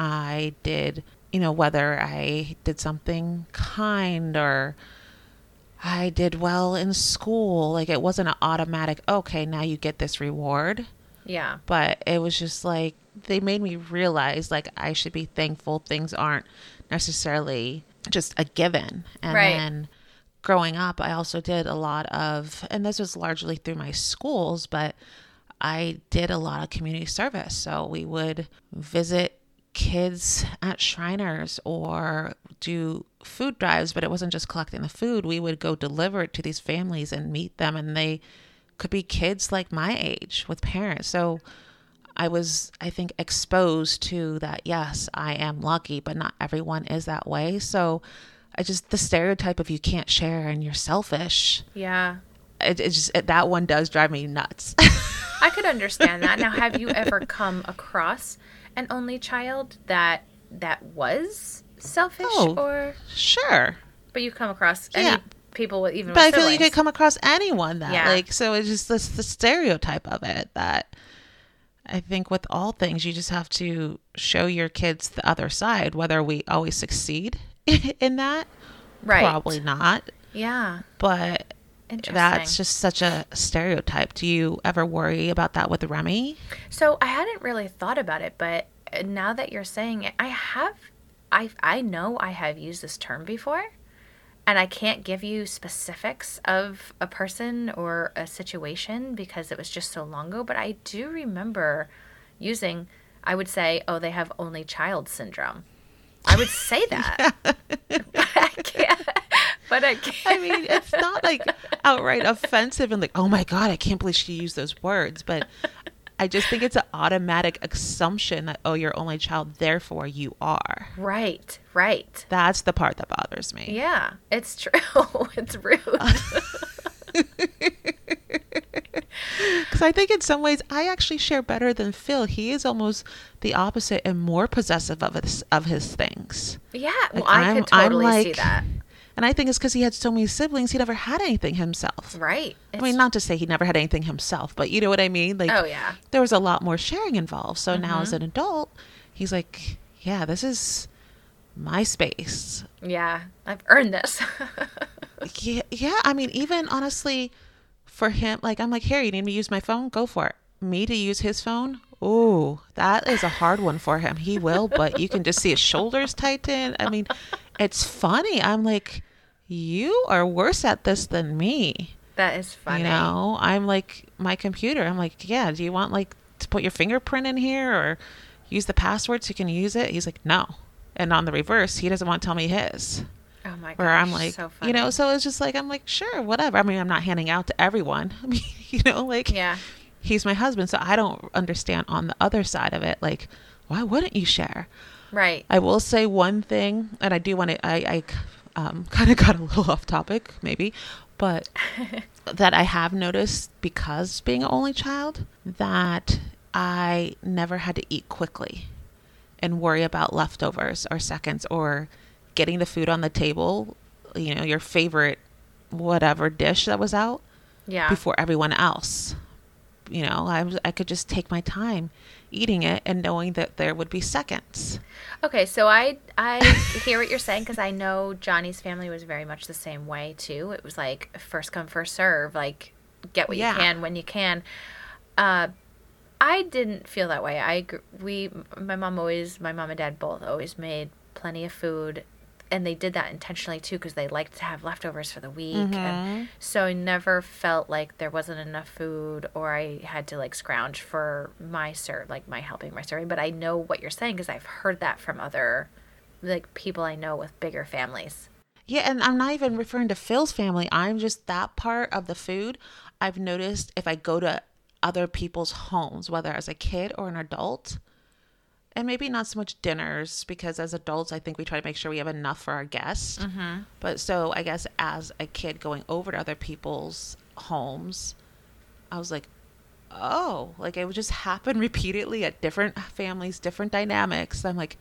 I did, you know, whether I did something kind or I did well in school, like it wasn't an automatic, okay, now you get this reward. Yeah. But it was just like, they made me realize like I should be thankful things aren't necessarily just a given. And Right. then growing up, I also did a lot of, and this was largely through my schools, but I did a lot of community service. So we would visit kids at Shriners or do food drives, but it wasn't just collecting the food. We would go deliver it to these families and meet them, and they could be kids like my age with parents. So I was, I think, exposed to that. Yes, I am lucky, but not everyone is that way. So I just, the stereotype of you can't share and you're selfish, Yeah. it, it just, it, that one does drive me nuts. I could understand that. Now, have you ever come across an only child that that was selfish, Oh. or sure. but you come across Yeah. any people with even? But I feel like you could come across anyone that Yeah. like so it's just this the stereotype of it that I think with all things you just have to show your kids the other side whether we always succeed in that right. probably not Yeah. but. That's just such a stereotype do you ever worry about that with Remy So I hadn't really thought about it, but uh, now that you're saying it, I have, I I know I have used this term before, and I can't give you specifics of a person or a situation because it was just so long ago. But I do remember using. I would say, "Oh, they have only child syndrome." I would say that, I can't. But I can't. I mean it's not like outright offensive and like oh my god I can't believe she used those words but I just think it's an automatic assumption that oh you're only child therefore you are right, right. That's the part that bothers me. Yeah, it's true. it's rude. Because I think in some ways I actually share better than Phil. He is almost the opposite and more possessive of his of his things. Yeah, well, I I'm- could I'm totally see that. And I think it's because he had so many siblings, he never had anything himself. Right. I mean, not to say he never had anything himself, but you know what I mean. Like, Oh yeah. there was a lot more sharing involved. So now Mm-hmm. as an adult, he's like, yeah, this is my space. Yeah. I've earned this. Yeah, yeah. I mean, even honestly, for him, like I'm like, here, you need me to use my phone? Go for it. Me to use his phone? Ooh, that is a hard one for him. He will, but you can just see his shoulders tighten. I mean, it's funny. I'm like, you are worse at this than me. that is funny. You know, I'm like my computer. I'm like, yeah. Do you want like to put your fingerprint in here or use the password so you can use it? He's like, no. And on the reverse, he doesn't want to tell me his Oh my god. where I'm like, so you know, so it's just like I'm like, sure, whatever. I mean, I'm not handing out to everyone. I mean, you know, like Yeah. he's my husband, so I don't understand on the other side of it. Like, why wouldn't you share? Right. I will say one thing, and I do want to. I, I um, kind of got a little off topic, maybe, but that I have noticed because being an only child that I never had to eat quickly and worry about leftovers or seconds or getting the food on the table, you know, your favorite whatever dish that was out Yeah. before everyone else. You know, I I could just take my time eating it and knowing that there would be seconds. Okay, so I I hear what you're saying because I know Johnny's family was very much the same way too. It was like first come first serve, like get what Yeah. you can when you can. Uh, I didn't feel that way. I we my mom always my mom and dad both always made plenty of food, and they did that intentionally too because they liked to have leftovers for the week, and mm-hmm. so I never felt like there wasn't enough food or I had to like scrounge for my serve, like my helping my serving. But I know what you're saying because I've heard that from other like people I know with bigger families. Yeah, and I'm not even referring to Phil's family. I'm just that part of the food. I've noticed if I go to other people's homes, whether as a kid or an adult, and maybe not so much dinners, because as adults, I think we try to make sure we have enough for our guests. Mm-hmm. But so I guess as a kid going over to other people's homes, I was like, oh, like it would just happen repeatedly at different families, different dynamics. I'm like,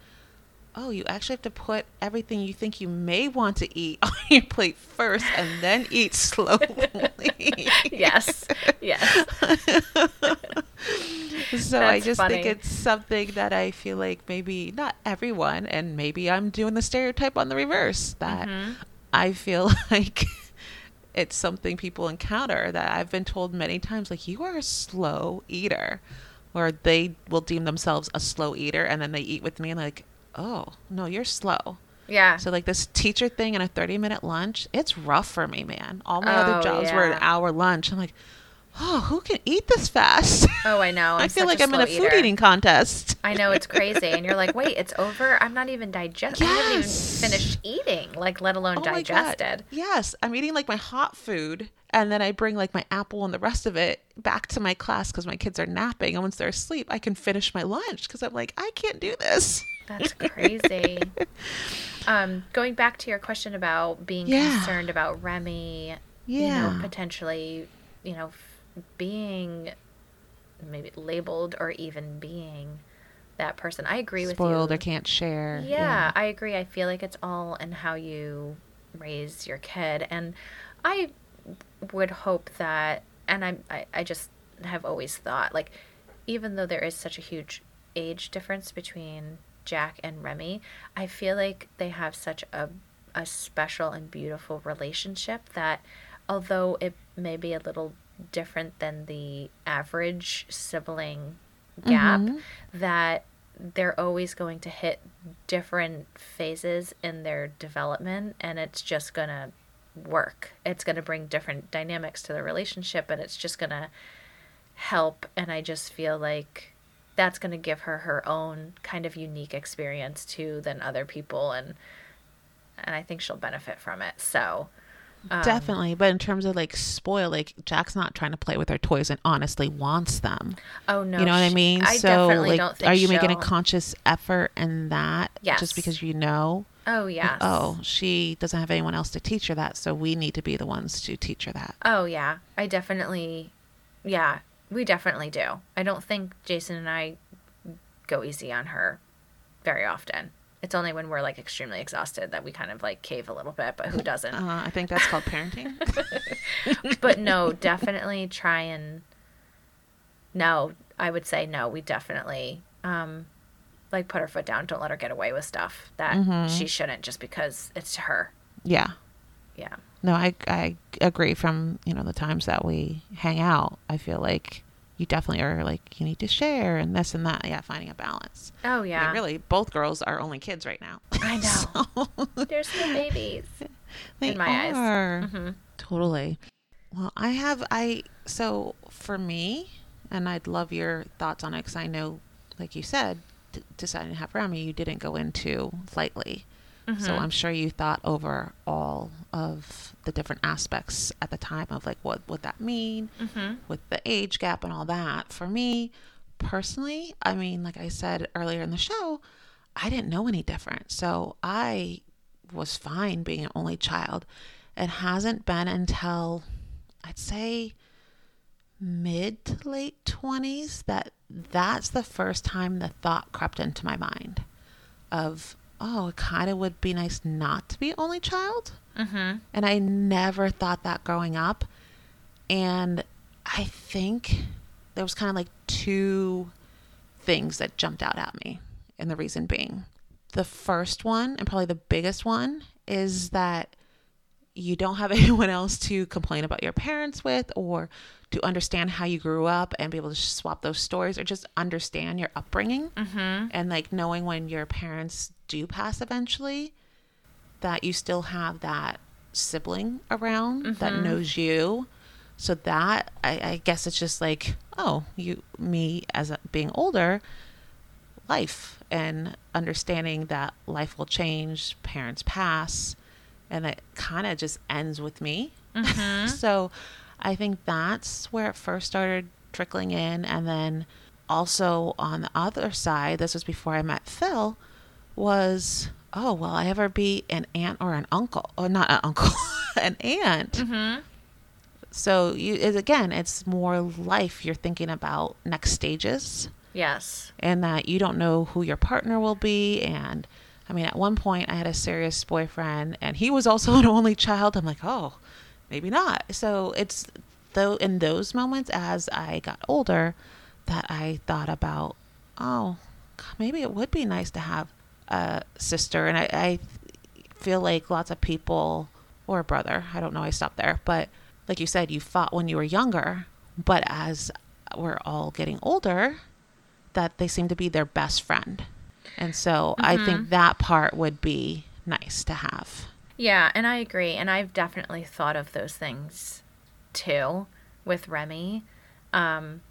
oh, you actually have to put everything you think you may want to eat on your plate first and then eat slowly. yes. Yes. so I just funny. think it's something that I feel like maybe not everyone, and maybe I'm doing the stereotype on the reverse that Mhm. I feel like it's something people encounter that I've been told many times, like, you are a slow eater. Or they will deem themselves a slow eater and then they eat with me and like, oh, no, you're slow. Yeah. So like this teacher thing and a 30 minute lunch, it's rough for me, man. All my Oh, other jobs were an hour lunch. I'm like, oh, who can eat this fast? oh, I know. I feel like I'm in a food eater. eating contest. I know it's crazy, and you're like, wait, it's over. I'm not even digested. I haven't even finished eating, like let alone Oh digested. Yes, I'm eating like my hot food, and then I bring like my apple and the rest of it back to my class because my kids are napping, and once they're asleep, I can finish my lunch because I'm like, I can't do this. That's crazy. um, going back to your question about being Yeah. concerned about Remy, you Yeah. know, potentially, you know, being maybe labeled or even being that person. I agree Spoiled with or you. can't share. Yeah, I agree. I feel like it's all in how you raise your kid. And I would hope that, and I'm, I, I just have always thought, like, even though there is such a huge age difference between Jack and Remy, I feel like they have such a, a special and beautiful relationship that although it may be a little different than the average sibling gap, Mhm. that they're always going to hit different phases in their development and it's just going to work. It's going to bring different dynamics to the relationship and it's just going to help and I just feel like that's going to give her her own kind of unique experience too than other people and and I think she'll benefit from it. So, um, Definitely, but in terms of like spoil, like Jack's not trying to play with her toys and honestly wants them. Oh no. you know what I she- mean? I so definitely like, don't think are you making a conscious effort in that? Yes. Just because you know, Oh yes. oh, she doesn't have anyone else to teach her that, so we need to be the ones to teach her that. Oh yeah, I definitely, yeah, we definitely do. I don't think Jason and I go easy on her very often. It's only when we're like extremely exhausted that we kind of like cave a little bit, but who doesn't? Uh, I think that's called parenting. but no, definitely try and no, I would say no, we definitely um like put her foot down, don't let her get away with stuff that Mhm. she shouldn't just because it's to her. yeah. Yeah. No, I I agree. From you know the times that we hang out, I feel like you definitely are like you need to share and this and that. Yeah, finding a balance. Oh I yeah. mean, really, both girls are only kids right now. I know. So, They're still babies. they In my eyes. are. hmm Totally. Well, I have I so for me, and I'd love your thoughts on it because I know, like you said, d- deciding to have Remy, you didn't go into lightly. So Mhm. I'm sure you thought over all of the different aspects at the time of like what would that mean hmm with the age gap and all that. For me personally, I mean, like I said earlier in the show, I didn't know any different. So I was fine being an only child. It hasn't been until I'd say mid to late 20s that that's the first time the thought crept into my mind of, oh, it kind of would be nice not to be only child. hmm And I never thought that growing up. And I think there was kind of like two things that jumped out at me. And the reason being the first one, and probably the biggest one, is that you don't have anyone else to complain about your parents with or to understand how you grew up and be able to swap those stories or just understand your upbringing hmm and like knowing when your parents do pass eventually that you still have that sibling around that Mhm. knows you so that I, I guess it's just like oh you me as a, being older life and understanding that life will change parents pass and it kind of just ends with me hmm so I think that's where it first started trickling in. And then also on the other side, this was before I met Phil, was, oh, will I ever be an aunt or an uncle? Or not an uncle, an aunt. hmm So you, it, again, it's more life. You're thinking about next stages Yes. and that you don't know who your partner will be and I mean, at one point I had a serious boyfriend and he was also an only child. I'm like, oh, maybe not. So it's though in those moments as I got older that I thought about, oh, maybe it would be nice to have a sister. And I, I feel like lots of people or a brother, I don't know, I stopped there, but like you said, you fought when you were younger, but as we're all getting older, that they seem to be their best friend. And so mm-hmm. I think that part would be nice to have. Yeah, and I agree. And I've definitely thought of those things too with Remy. Um,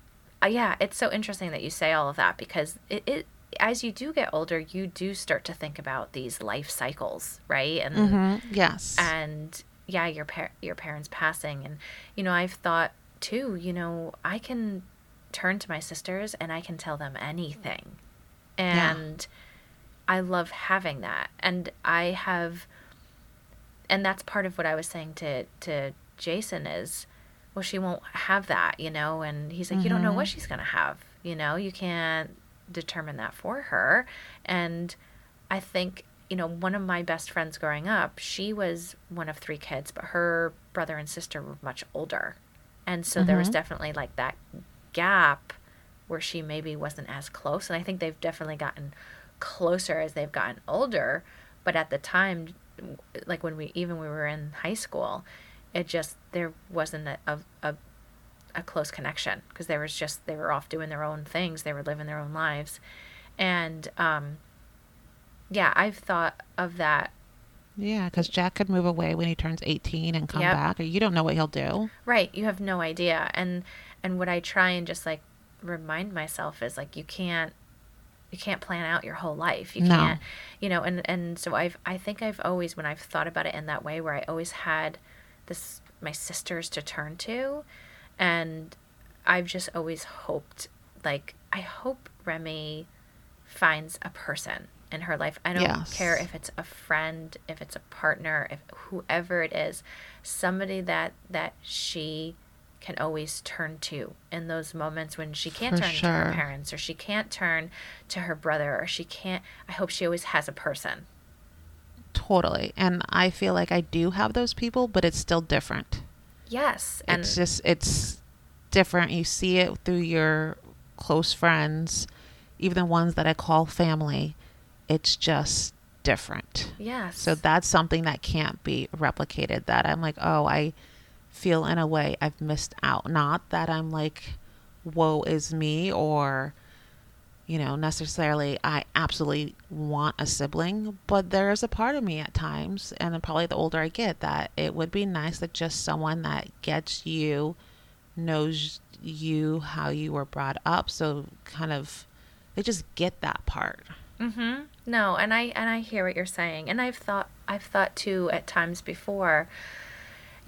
uh, yeah, it's so interesting that you say all of that because it, it as you do get older, you do start to think about these life cycles, right? And mm-hmm. yes, and yeah, your par- your parents passing, and you know, I've thought too. You know, I can turn to my sisters and I can tell them anything, and yeah. I love having that, and I have, and that's part of what I was saying to to Jason is, well, she won't have that, you know, and he's like, mm-hmm. you don't know what mm-hmm. she's gonna have, you know, you can't determine that for her. And I think, you know, one of my best friends growing up, she was one of three kids, but her brother and sister were much older. And so mm-hmm. there was mm-hmm. definitely like that gap where she maybe wasn't as close. And I think they've definitely gotten closer as they've gotten older. But at the time, like when we, even we were in high school, it just, there wasn't a, a, a a close connection because there was just they were off doing their own things they were living their own lives and um yeah i've thought of that yeah because jack could move away when he turns 18 and come yep. back or you don't know what he'll do right you have no idea and and what i try and just like remind myself is like you can't you can't plan out your whole life you no. can't you know and and so i've i think i've always when i've thought about it in that way where i always had this my sisters to turn to and I've just always hoped, like, I hope Remy finds a person in her life. I don't yes. care if it's a friend, if it's a partner, if whoever it is, somebody that that she can always turn to in those moments when she can't For turn sure. to her parents or she can't turn to her brother or she can't I hope she always has a person. Totally. And I feel like I do have those people, but it's still different. Yes. And it's just it's different. You see it through your close friends, even the ones that I call family. It's just different. Yes. So that's something that can't be replicated. That I'm like, oh, I feel in a way I've missed out. Not that I'm like, woe is me or you know, necessarily I absolutely want a sibling, but there is a part of me at times, and probably the older I get, that it would be nice that just someone that gets you, knows you, how you were brought up, so kind of they just get that part. Mm Mhm. No, and I and I hear what you're saying, and I've thought I've thought too at times before.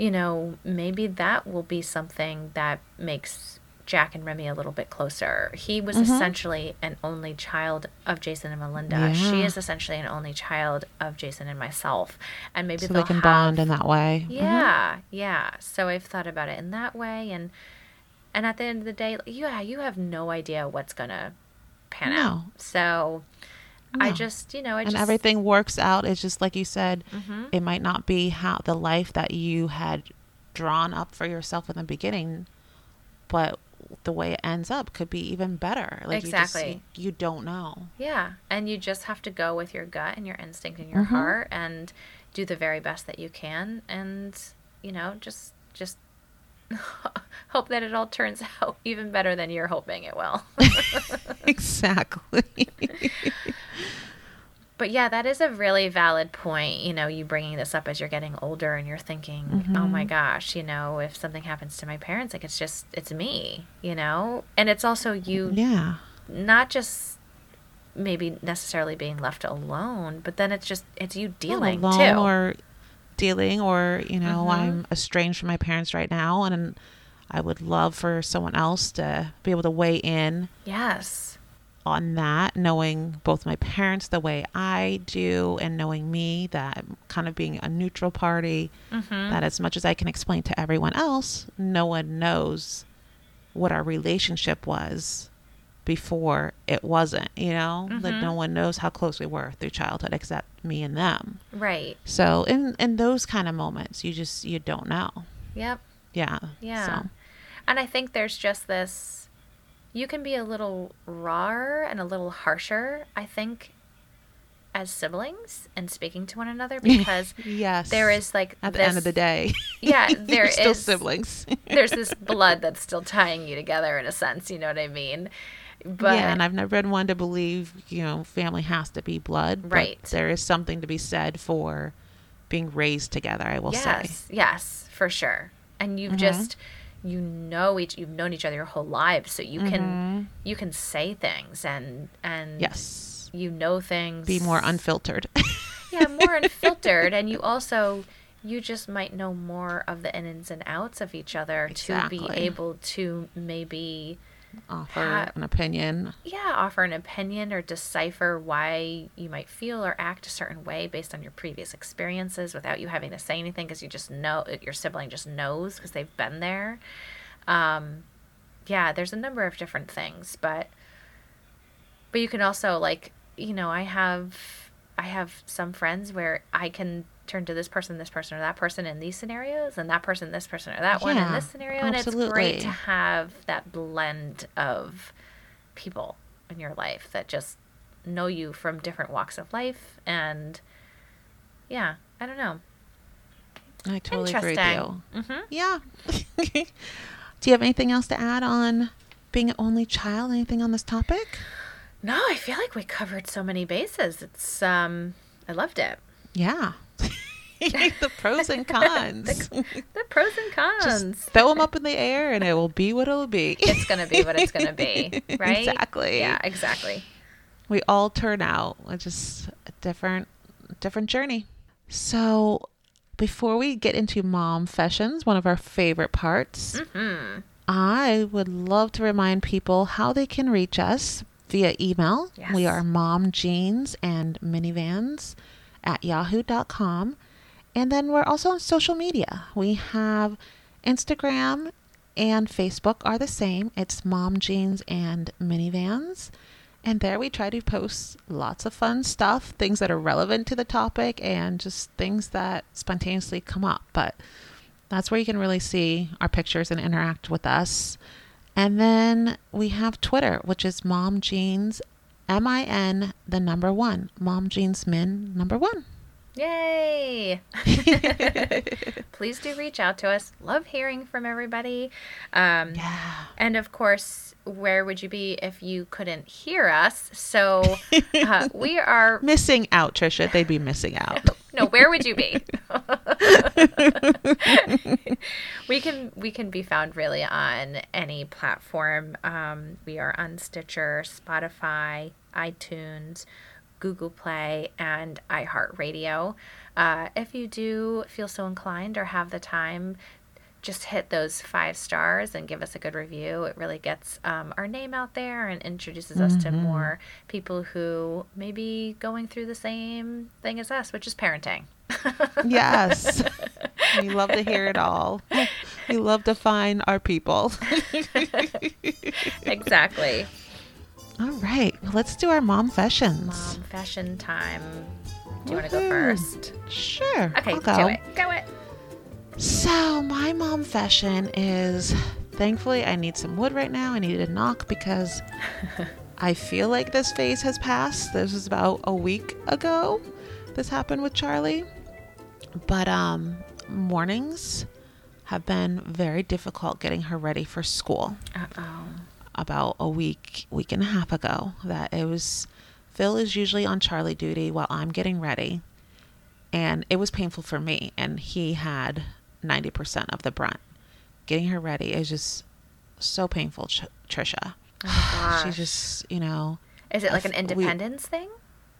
You know, maybe that will be something that makes Jack and Remy a little bit closer. He was mm-hmm. essentially an only child of Jason and Melinda. Yeah. She is essentially an only child of Jason and myself. And maybe so they can have, bond in that way. Mm-hmm. Yeah, mm-hmm. yeah. So I've thought about it in that way, and and at the end of the day, yeah, you have no idea what's gonna pan no. out. So. No. I just, you know, and just, everything works out. It's just like you said, mm-hmm. it might not be how the life that you had drawn up for yourself in the beginning, but the way it ends up could be even better. Like exactly. You, just, you don't know. Yeah. And you just have to go with your gut and your instinct and your mm-hmm. heart and do the very best that you can and, you know, just just hope that it all turns out even better than you're hoping it will. exactly but yeah, that is a really valid point. You know, you bringing this up as you're getting older and you're thinking, mm-hmm. oh my gosh, you know, if something happens to my parents, like it's just, it's me, you know? And it's also you, yeah, not just maybe necessarily being left alone, but then it's just, it's you dealing too. Or dealing, or, you know, mm-hmm. I'm estranged from my parents right now and I would love for someone else to be able to weigh in. Yes on that, knowing both my parents the way I do and knowing me, that kind of being a neutral party, mm-hmm. that as much as I can explain to everyone else, no one knows what our relationship was before it wasn't, you know, that Mhm. no one knows how close we were through childhood except me and them. Right. So in in those kind of moments, you just you don't know. Yep. Yeah. Yeah. So And I think there's just this you can be a little rawer and a little harsher, I think, as siblings and speaking to one another because yes, there is like at the end of the day, Yeah, there still siblings. there's this blood that's still tying you together in a sense, you know what I mean? But yeah, and I've never been one to believe you know family has to be blood. but Right. there is something to be said for being raised together. I will say. yes, yes, for sure. And you've Mhm. just you know each you've known each other your whole lives, so you can Mhm. you can say things and and Yes. you know things Be more unfiltered. yeah more unfiltered and you also you just might know more of the ins and outs of each other to be able to maybe Offer an opinion. yeah offer an opinion or decipher why you might feel or act a certain way based on your previous experiences without you having to say anything because you just know your sibling just knows because they've been there um yeah there's a number of different things but but you can also like you know i have i have some friends where i can turn to this person this person or that person in these scenarios and that person this person or that one in this scenario and it's great to have that blend of people in your life that just know you from different walks of life and yeah i don't know I totally agree with you. hmm Yeah. Do you have anything else to add on being an only child? Anything on this topic? no i feel like we covered so many bases it's um i loved it Yeah. the pros and cons. the pros and cons Just throw them up in the air and it will be what it'll be. it's gonna be what it's gonna be right Exactly. yeah exactly we all turn out it's just a different different journey so before we get into mom fashions one of our favorite parts hmm i would love to remind people how they can reach us via email Yes. we are mom jeans and minivans at yahoo.com and then we're also on social media we have instagram and facebook are the same it's mom jeans and minivans and there we try to post lots of fun stuff, things that are relevant to the topic, and just things that spontaneously come up. But that's where you can really see our pictures and interact with us. And then we have Twitter, which is Mom Jeans, M I N, the number one. Mom Jeans Min, number one. Yay! Please do reach out to us. Love hearing from everybody. Um, Yeah. And of course, where would you be if you couldn't hear us? So uh, we are. Missing out, Trisha. They'd be missing out. No, where would you be? we can we can be found really on any platform. Um, we are on Stitcher, Spotify, iTunes, Google Play, and iHeartRadio. Uh, if you do feel so inclined or have the time, just hit those five stars and give us a good review. It really gets um, our name out there and introduces us to more people who may be going through the same thing as us, which is parenting. Yes. We love to hear it all. We love to find our people. exactly. All right. Well, let's do our mom fashions. Mom fashion time. Do you want to go first? Sure. Okay, I'll go. do it. Go it. So, my mom fashion is thankfully I need some wood right now. I need a knock because I feel like this phase has passed. This was about a week ago. This happened with Charlie. But um mornings have been very difficult getting her ready for school. Uh oh. About a week, week and a half ago that it was Phil is usually on Charlie duty while I'm getting ready. And it was painful for me and he had 90% of the brunt. Getting her ready is just so painful, Tr- Trisha. Oh She just, you know, Is it like an we- independence thing?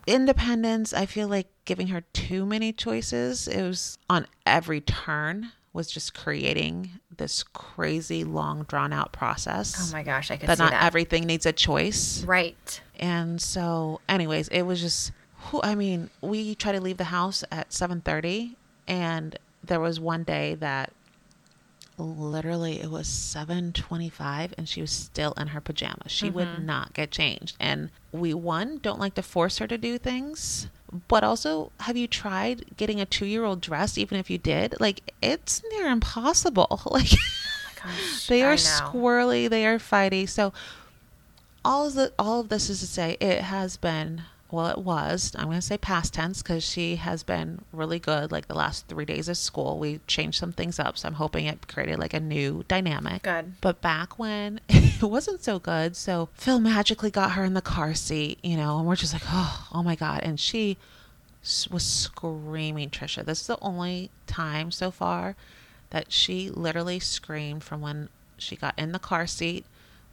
independence i feel like giving her too many choices it was on every turn was just creating this crazy long drawn out process Oh my gosh, I could that see not that. everything needs a choice right. and so anyways it was just whew, i mean we try to leave the house at 7.30 and there was one day that literally it was 7:25 and she was still in her pajamas. She would mm-hmm. not get changed. And we one don't like to force her to do things, but also have you tried getting a 2-year-old dressed even if you did? Like it's near impossible. Like oh Gosh, they are squirrely, they are fighty. So all of the all of this is to say it has been well it was. I'm going to say past tense because she has been really good like the last three days of school. We changed some things up so i'm hoping it created like a new dynamic. Good. but back when it wasn't so good so phil magically got her in the car seat you know and we're just like oh oh my god. And she was screaming trisha this is the only time so far that she literally screamed from when she got in the car seat.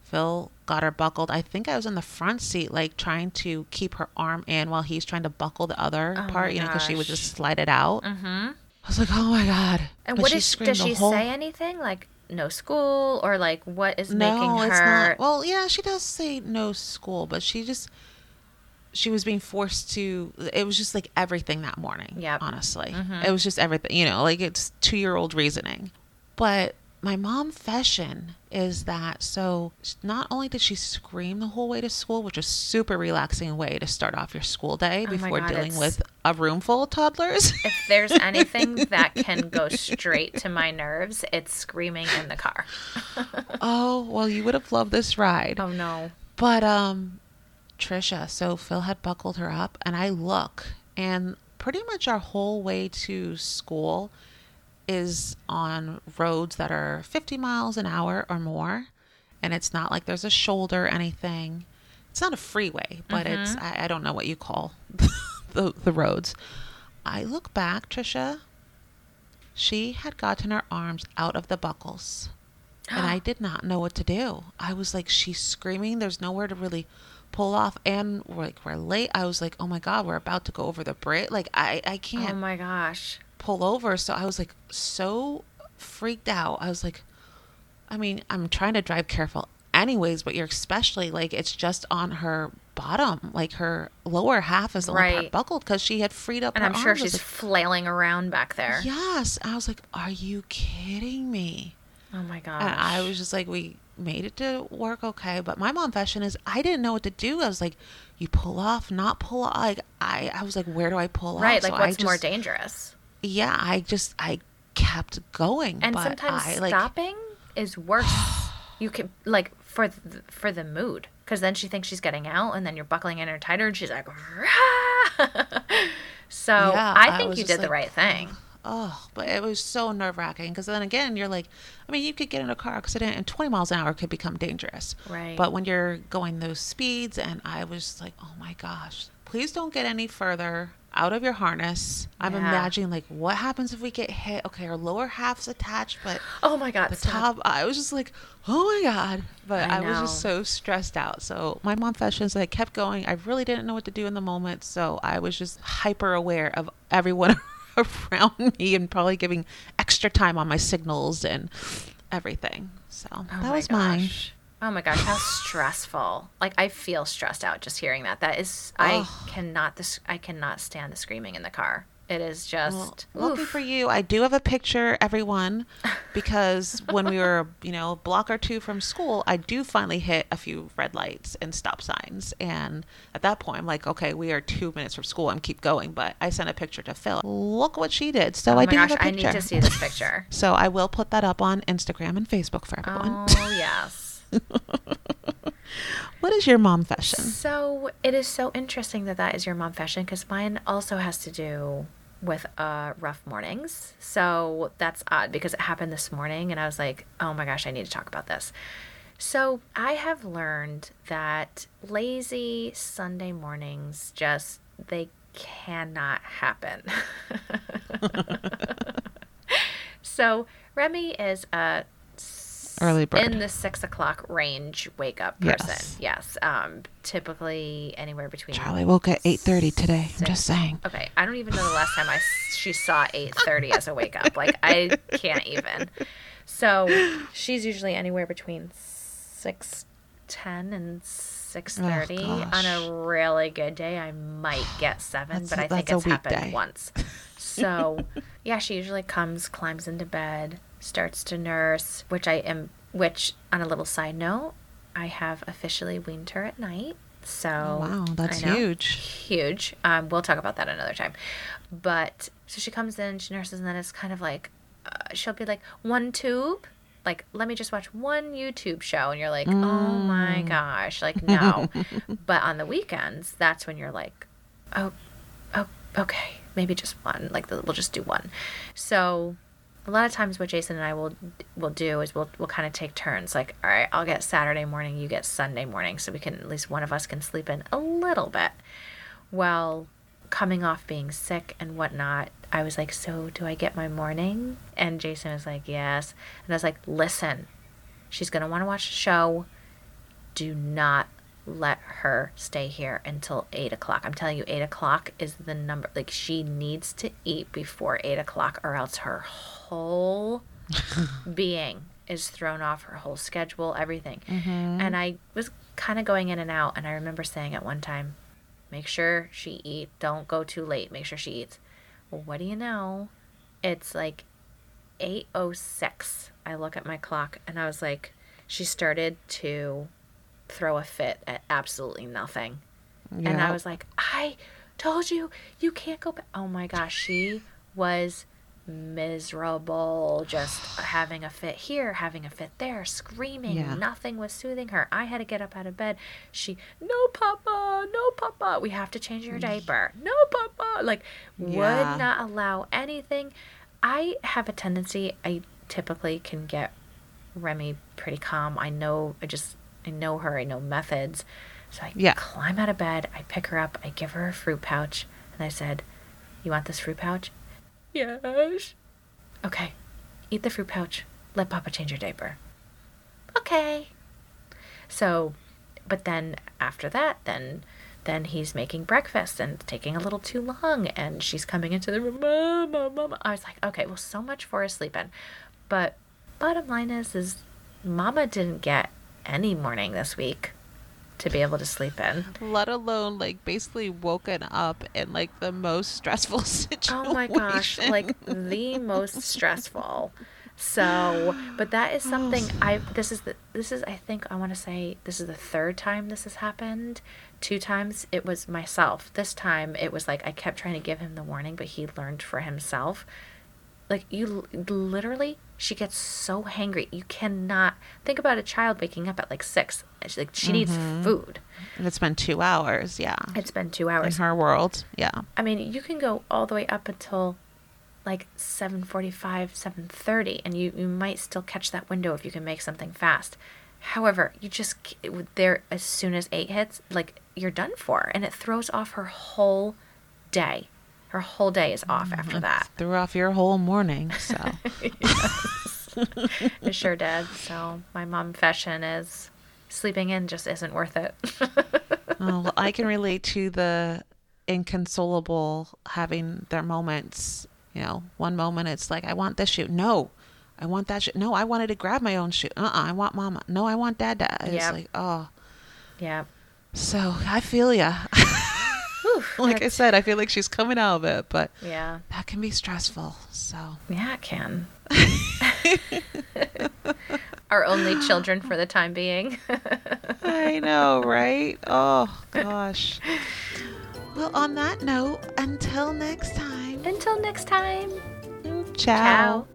Phil got her buckled. I think I was in the front seat, like trying to keep her arm in while he's trying to buckle the other Oh part, you know, because she would just slide it out. Mm-hmm. I was like, oh my God. And But what she is does she whole- say anything like no school or like what is No, making it's her not. Well, yeah, she does say no school, but she just, she was being forced to, it was just like everything that morning. yeah Honestly. Mhm. It was just everything, you know, like it's two year old reasoning. But my mom fashion is that so not only did she scream the whole way to school which is super relaxing way to start off your school day Oh before God, dealing with a room full of toddlers if there's anything that can go straight to my nerves, it's screaming in the car. oh well you would have loved this ride Oh no. But um Trisha, so Phil had buckled her up and I look and pretty much our whole way to school is on roads that are 50 miles an hour or more and it's not like there's a shoulder or anything. It's not a freeway, but mm-hmm. it's I, I don't know what you call the the roads. I look back, Trisha. She had gotten her arms out of the buckles and I did not know what to do. I was like, she's screaming. There's nowhere to really pull off, and we're like, we're late. I was like, oh my god, we're about to go over the bridge. Like, I I can't Oh my gosh. Pull over. So I was like, so freaked out. I was like, I mean, I'm trying to drive careful, anyways, but you're especially like, it's just on her bottom, like her lower half is the only part buckled because she had freed up. And I'm sure she's like, flailing around back there. Yes, I was like, are you kidding me? Oh my god! And I was just like, we made it to work okay. But my mom fashion is, I didn't know what to do. I was like, you pull off, not pull off. Like, I, I was like, where do I pull right, off? Right, like So what's more dangerous? Yeah, I just, I kept going. And but sometimes I, like, stopping is worse. you can like for the, for the mood because then she thinks she's getting out, and then you're buckling in her tighter, and she's like, so Yeah, I I think was you did the right thing. Oh, but it was so nerve wracking because then again, you're like, I mean, you could get in a car accident and 20 miles an hour could become dangerous. Right. But when you're going those speeds, and I was like, oh my gosh, please don't get any further out of your harness. I'm Yeah. imagining like, what happens if we get hit? Okay, our lower half's attached, but Oh my god, the stop. top, I was just like, oh my god. But I I, was just so stressed out. So my mom fashions, I kept going. I really didn't know what to do in the moment. So I was just hyper aware of everyone around me and probably giving extra time on my signals and everything. So Oh that was mine. Oh my gosh, how stressful! Like I feel stressed out just hearing that. That is, I Ugh. cannot. This I cannot stand the screaming in the car. It is just. Well, lucky for you, I do have a picture, everyone, because when we were, you know, a block or two from school, I do finally hit a few red lights and stop signs. And at that point, I'm like, okay, we are two minutes from school. I'm keep going. But I sent a picture to Phil. Look what she did. So oh I do gosh, have a I picture. I need to see this picture. So I will put that up on Instagram and Facebook for everyone. oh yes. What is your mom fashion? So it is so interesting that that is your mom fashion because mine also has to do with uh, rough mornings. So that's odd because it happened this morning and I was like, oh my gosh, I need to talk about this. So I have learned that lazy Sunday mornings just they cannot happen. so Remy is a Early bird. in the six o'clock range wake up person. Yes. Yes. Um, typically anywhere between. Charlie woke at 8.30 today. I'm just saying. Okay, I don't even know the last time I she saw eight thirty as a wake up. Like I can't even. So she's usually anywhere between six ten and six thirty. Oh, On a really good day, I might get seven, That's but I think it's happened weekday. once. So yeah, she usually comes, climbs into bed, starts to nurse, which I am, which on a little side note, I have officially weaned her at night. So wow, that's know, huge. Huge. Um, we'll talk about that another time. But so she comes in, she nurses, and then it's kind of like uh, she'll be like one tube. Like, let me just watch one YouTube show. And you're like, oh my gosh. Like, no. but on the weekends, that's when you're like, oh, oh, okay. Maybe just one. Like, we'll just do one. So a lot of times what Jason and I will will do is we'll we'll kind of take turns. Like, all right, I'll get Saturday morning, you get Sunday morning, so we can at least one of us can sleep in a little bit. Well, coming off being sick and whatnot, I was like, so do I get my morning? And Jason was like, yes. And I was like, listen, she's gonna want to watch the show. Do not let her stay here until eight o'clock. I'm telling you, eight o'clock is the number. Like she needs to eat before eight o'clock, or else her whole being is thrown off. Her whole schedule, everything. Mm-hmm. And I was kind of going in and out, and I remember saying at one time, "Make sure she eat. Don't go too late. Make sure she eats." Well, what do you know? It's like 8:06. I look at my clock, and I was like, she started to throw a fit at absolutely nothing. And I was like, I told you, you can't go back. Oh my gosh, she was miserable, just having a fit here, having a fit there, screaming. Yeah. Nothing was soothing her. I had to get up out of bed. She, no, Papa, no, Papa, we have to change your mm. diaper. No, Papa. Like, Yeah. would not allow anything. I have a tendency, I typically can get Remy pretty calm. I know, I just, I know her, I know methods. So I Yeah. climb out of bed, I pick her up, I give her a fruit pouch, and I said, You want this fruit pouch? Yes. Okay, eat the fruit pouch. Let Papa change your diaper. Okay. So, but then after that, then then he's making breakfast and taking a little too long, and she's coming into the room, Mama, Mama. I was like, okay, well, so much for her sleeping. But bottom line is, is Mama didn't get any morning this week to be able to sleep in. Let alone like basically woken up in like the most stressful situation. Oh my gosh, like the most stressful. So, but that is something I this is the this is I think I want to say this is the third time this has happened. Two times it was myself. This time it was like I kept trying to give him the warning, but he learned for himself. Like you literally she gets so hangry. You cannot think about a child waking up at like 6. It's Like she needs mm-hmm. food. And it's been two hours, yeah. It's been 2 hours In her world, yeah. I mean, you can go all the way up until like 7:45, 7:30 and you you might still catch that window if you can make something fast. However, you just there as soon as 8 hits, like you're done for and it throws off her whole day. Her whole day is off after that. Threw off your whole morning, so It sure did. So, my mom fashion is sleeping in just isn't worth it. Oh, well, I can relate to the inconsolable having their moments. You know, one moment it's like, I want this shoe. No, I want that shoe. No, I wanted to grab my own shoe. Uh uh I want mama. No, I want dad. dad. It's Yep. like, oh. yeah. So I feel ya. Whew, like I said, I feel like she's coming out of it, but yeah. that can be stressful. So Yeah, it can. Our only children for the time being. I know, right? Oh, gosh. Well, on that note, until next time, Until next time. ciao. Ciao.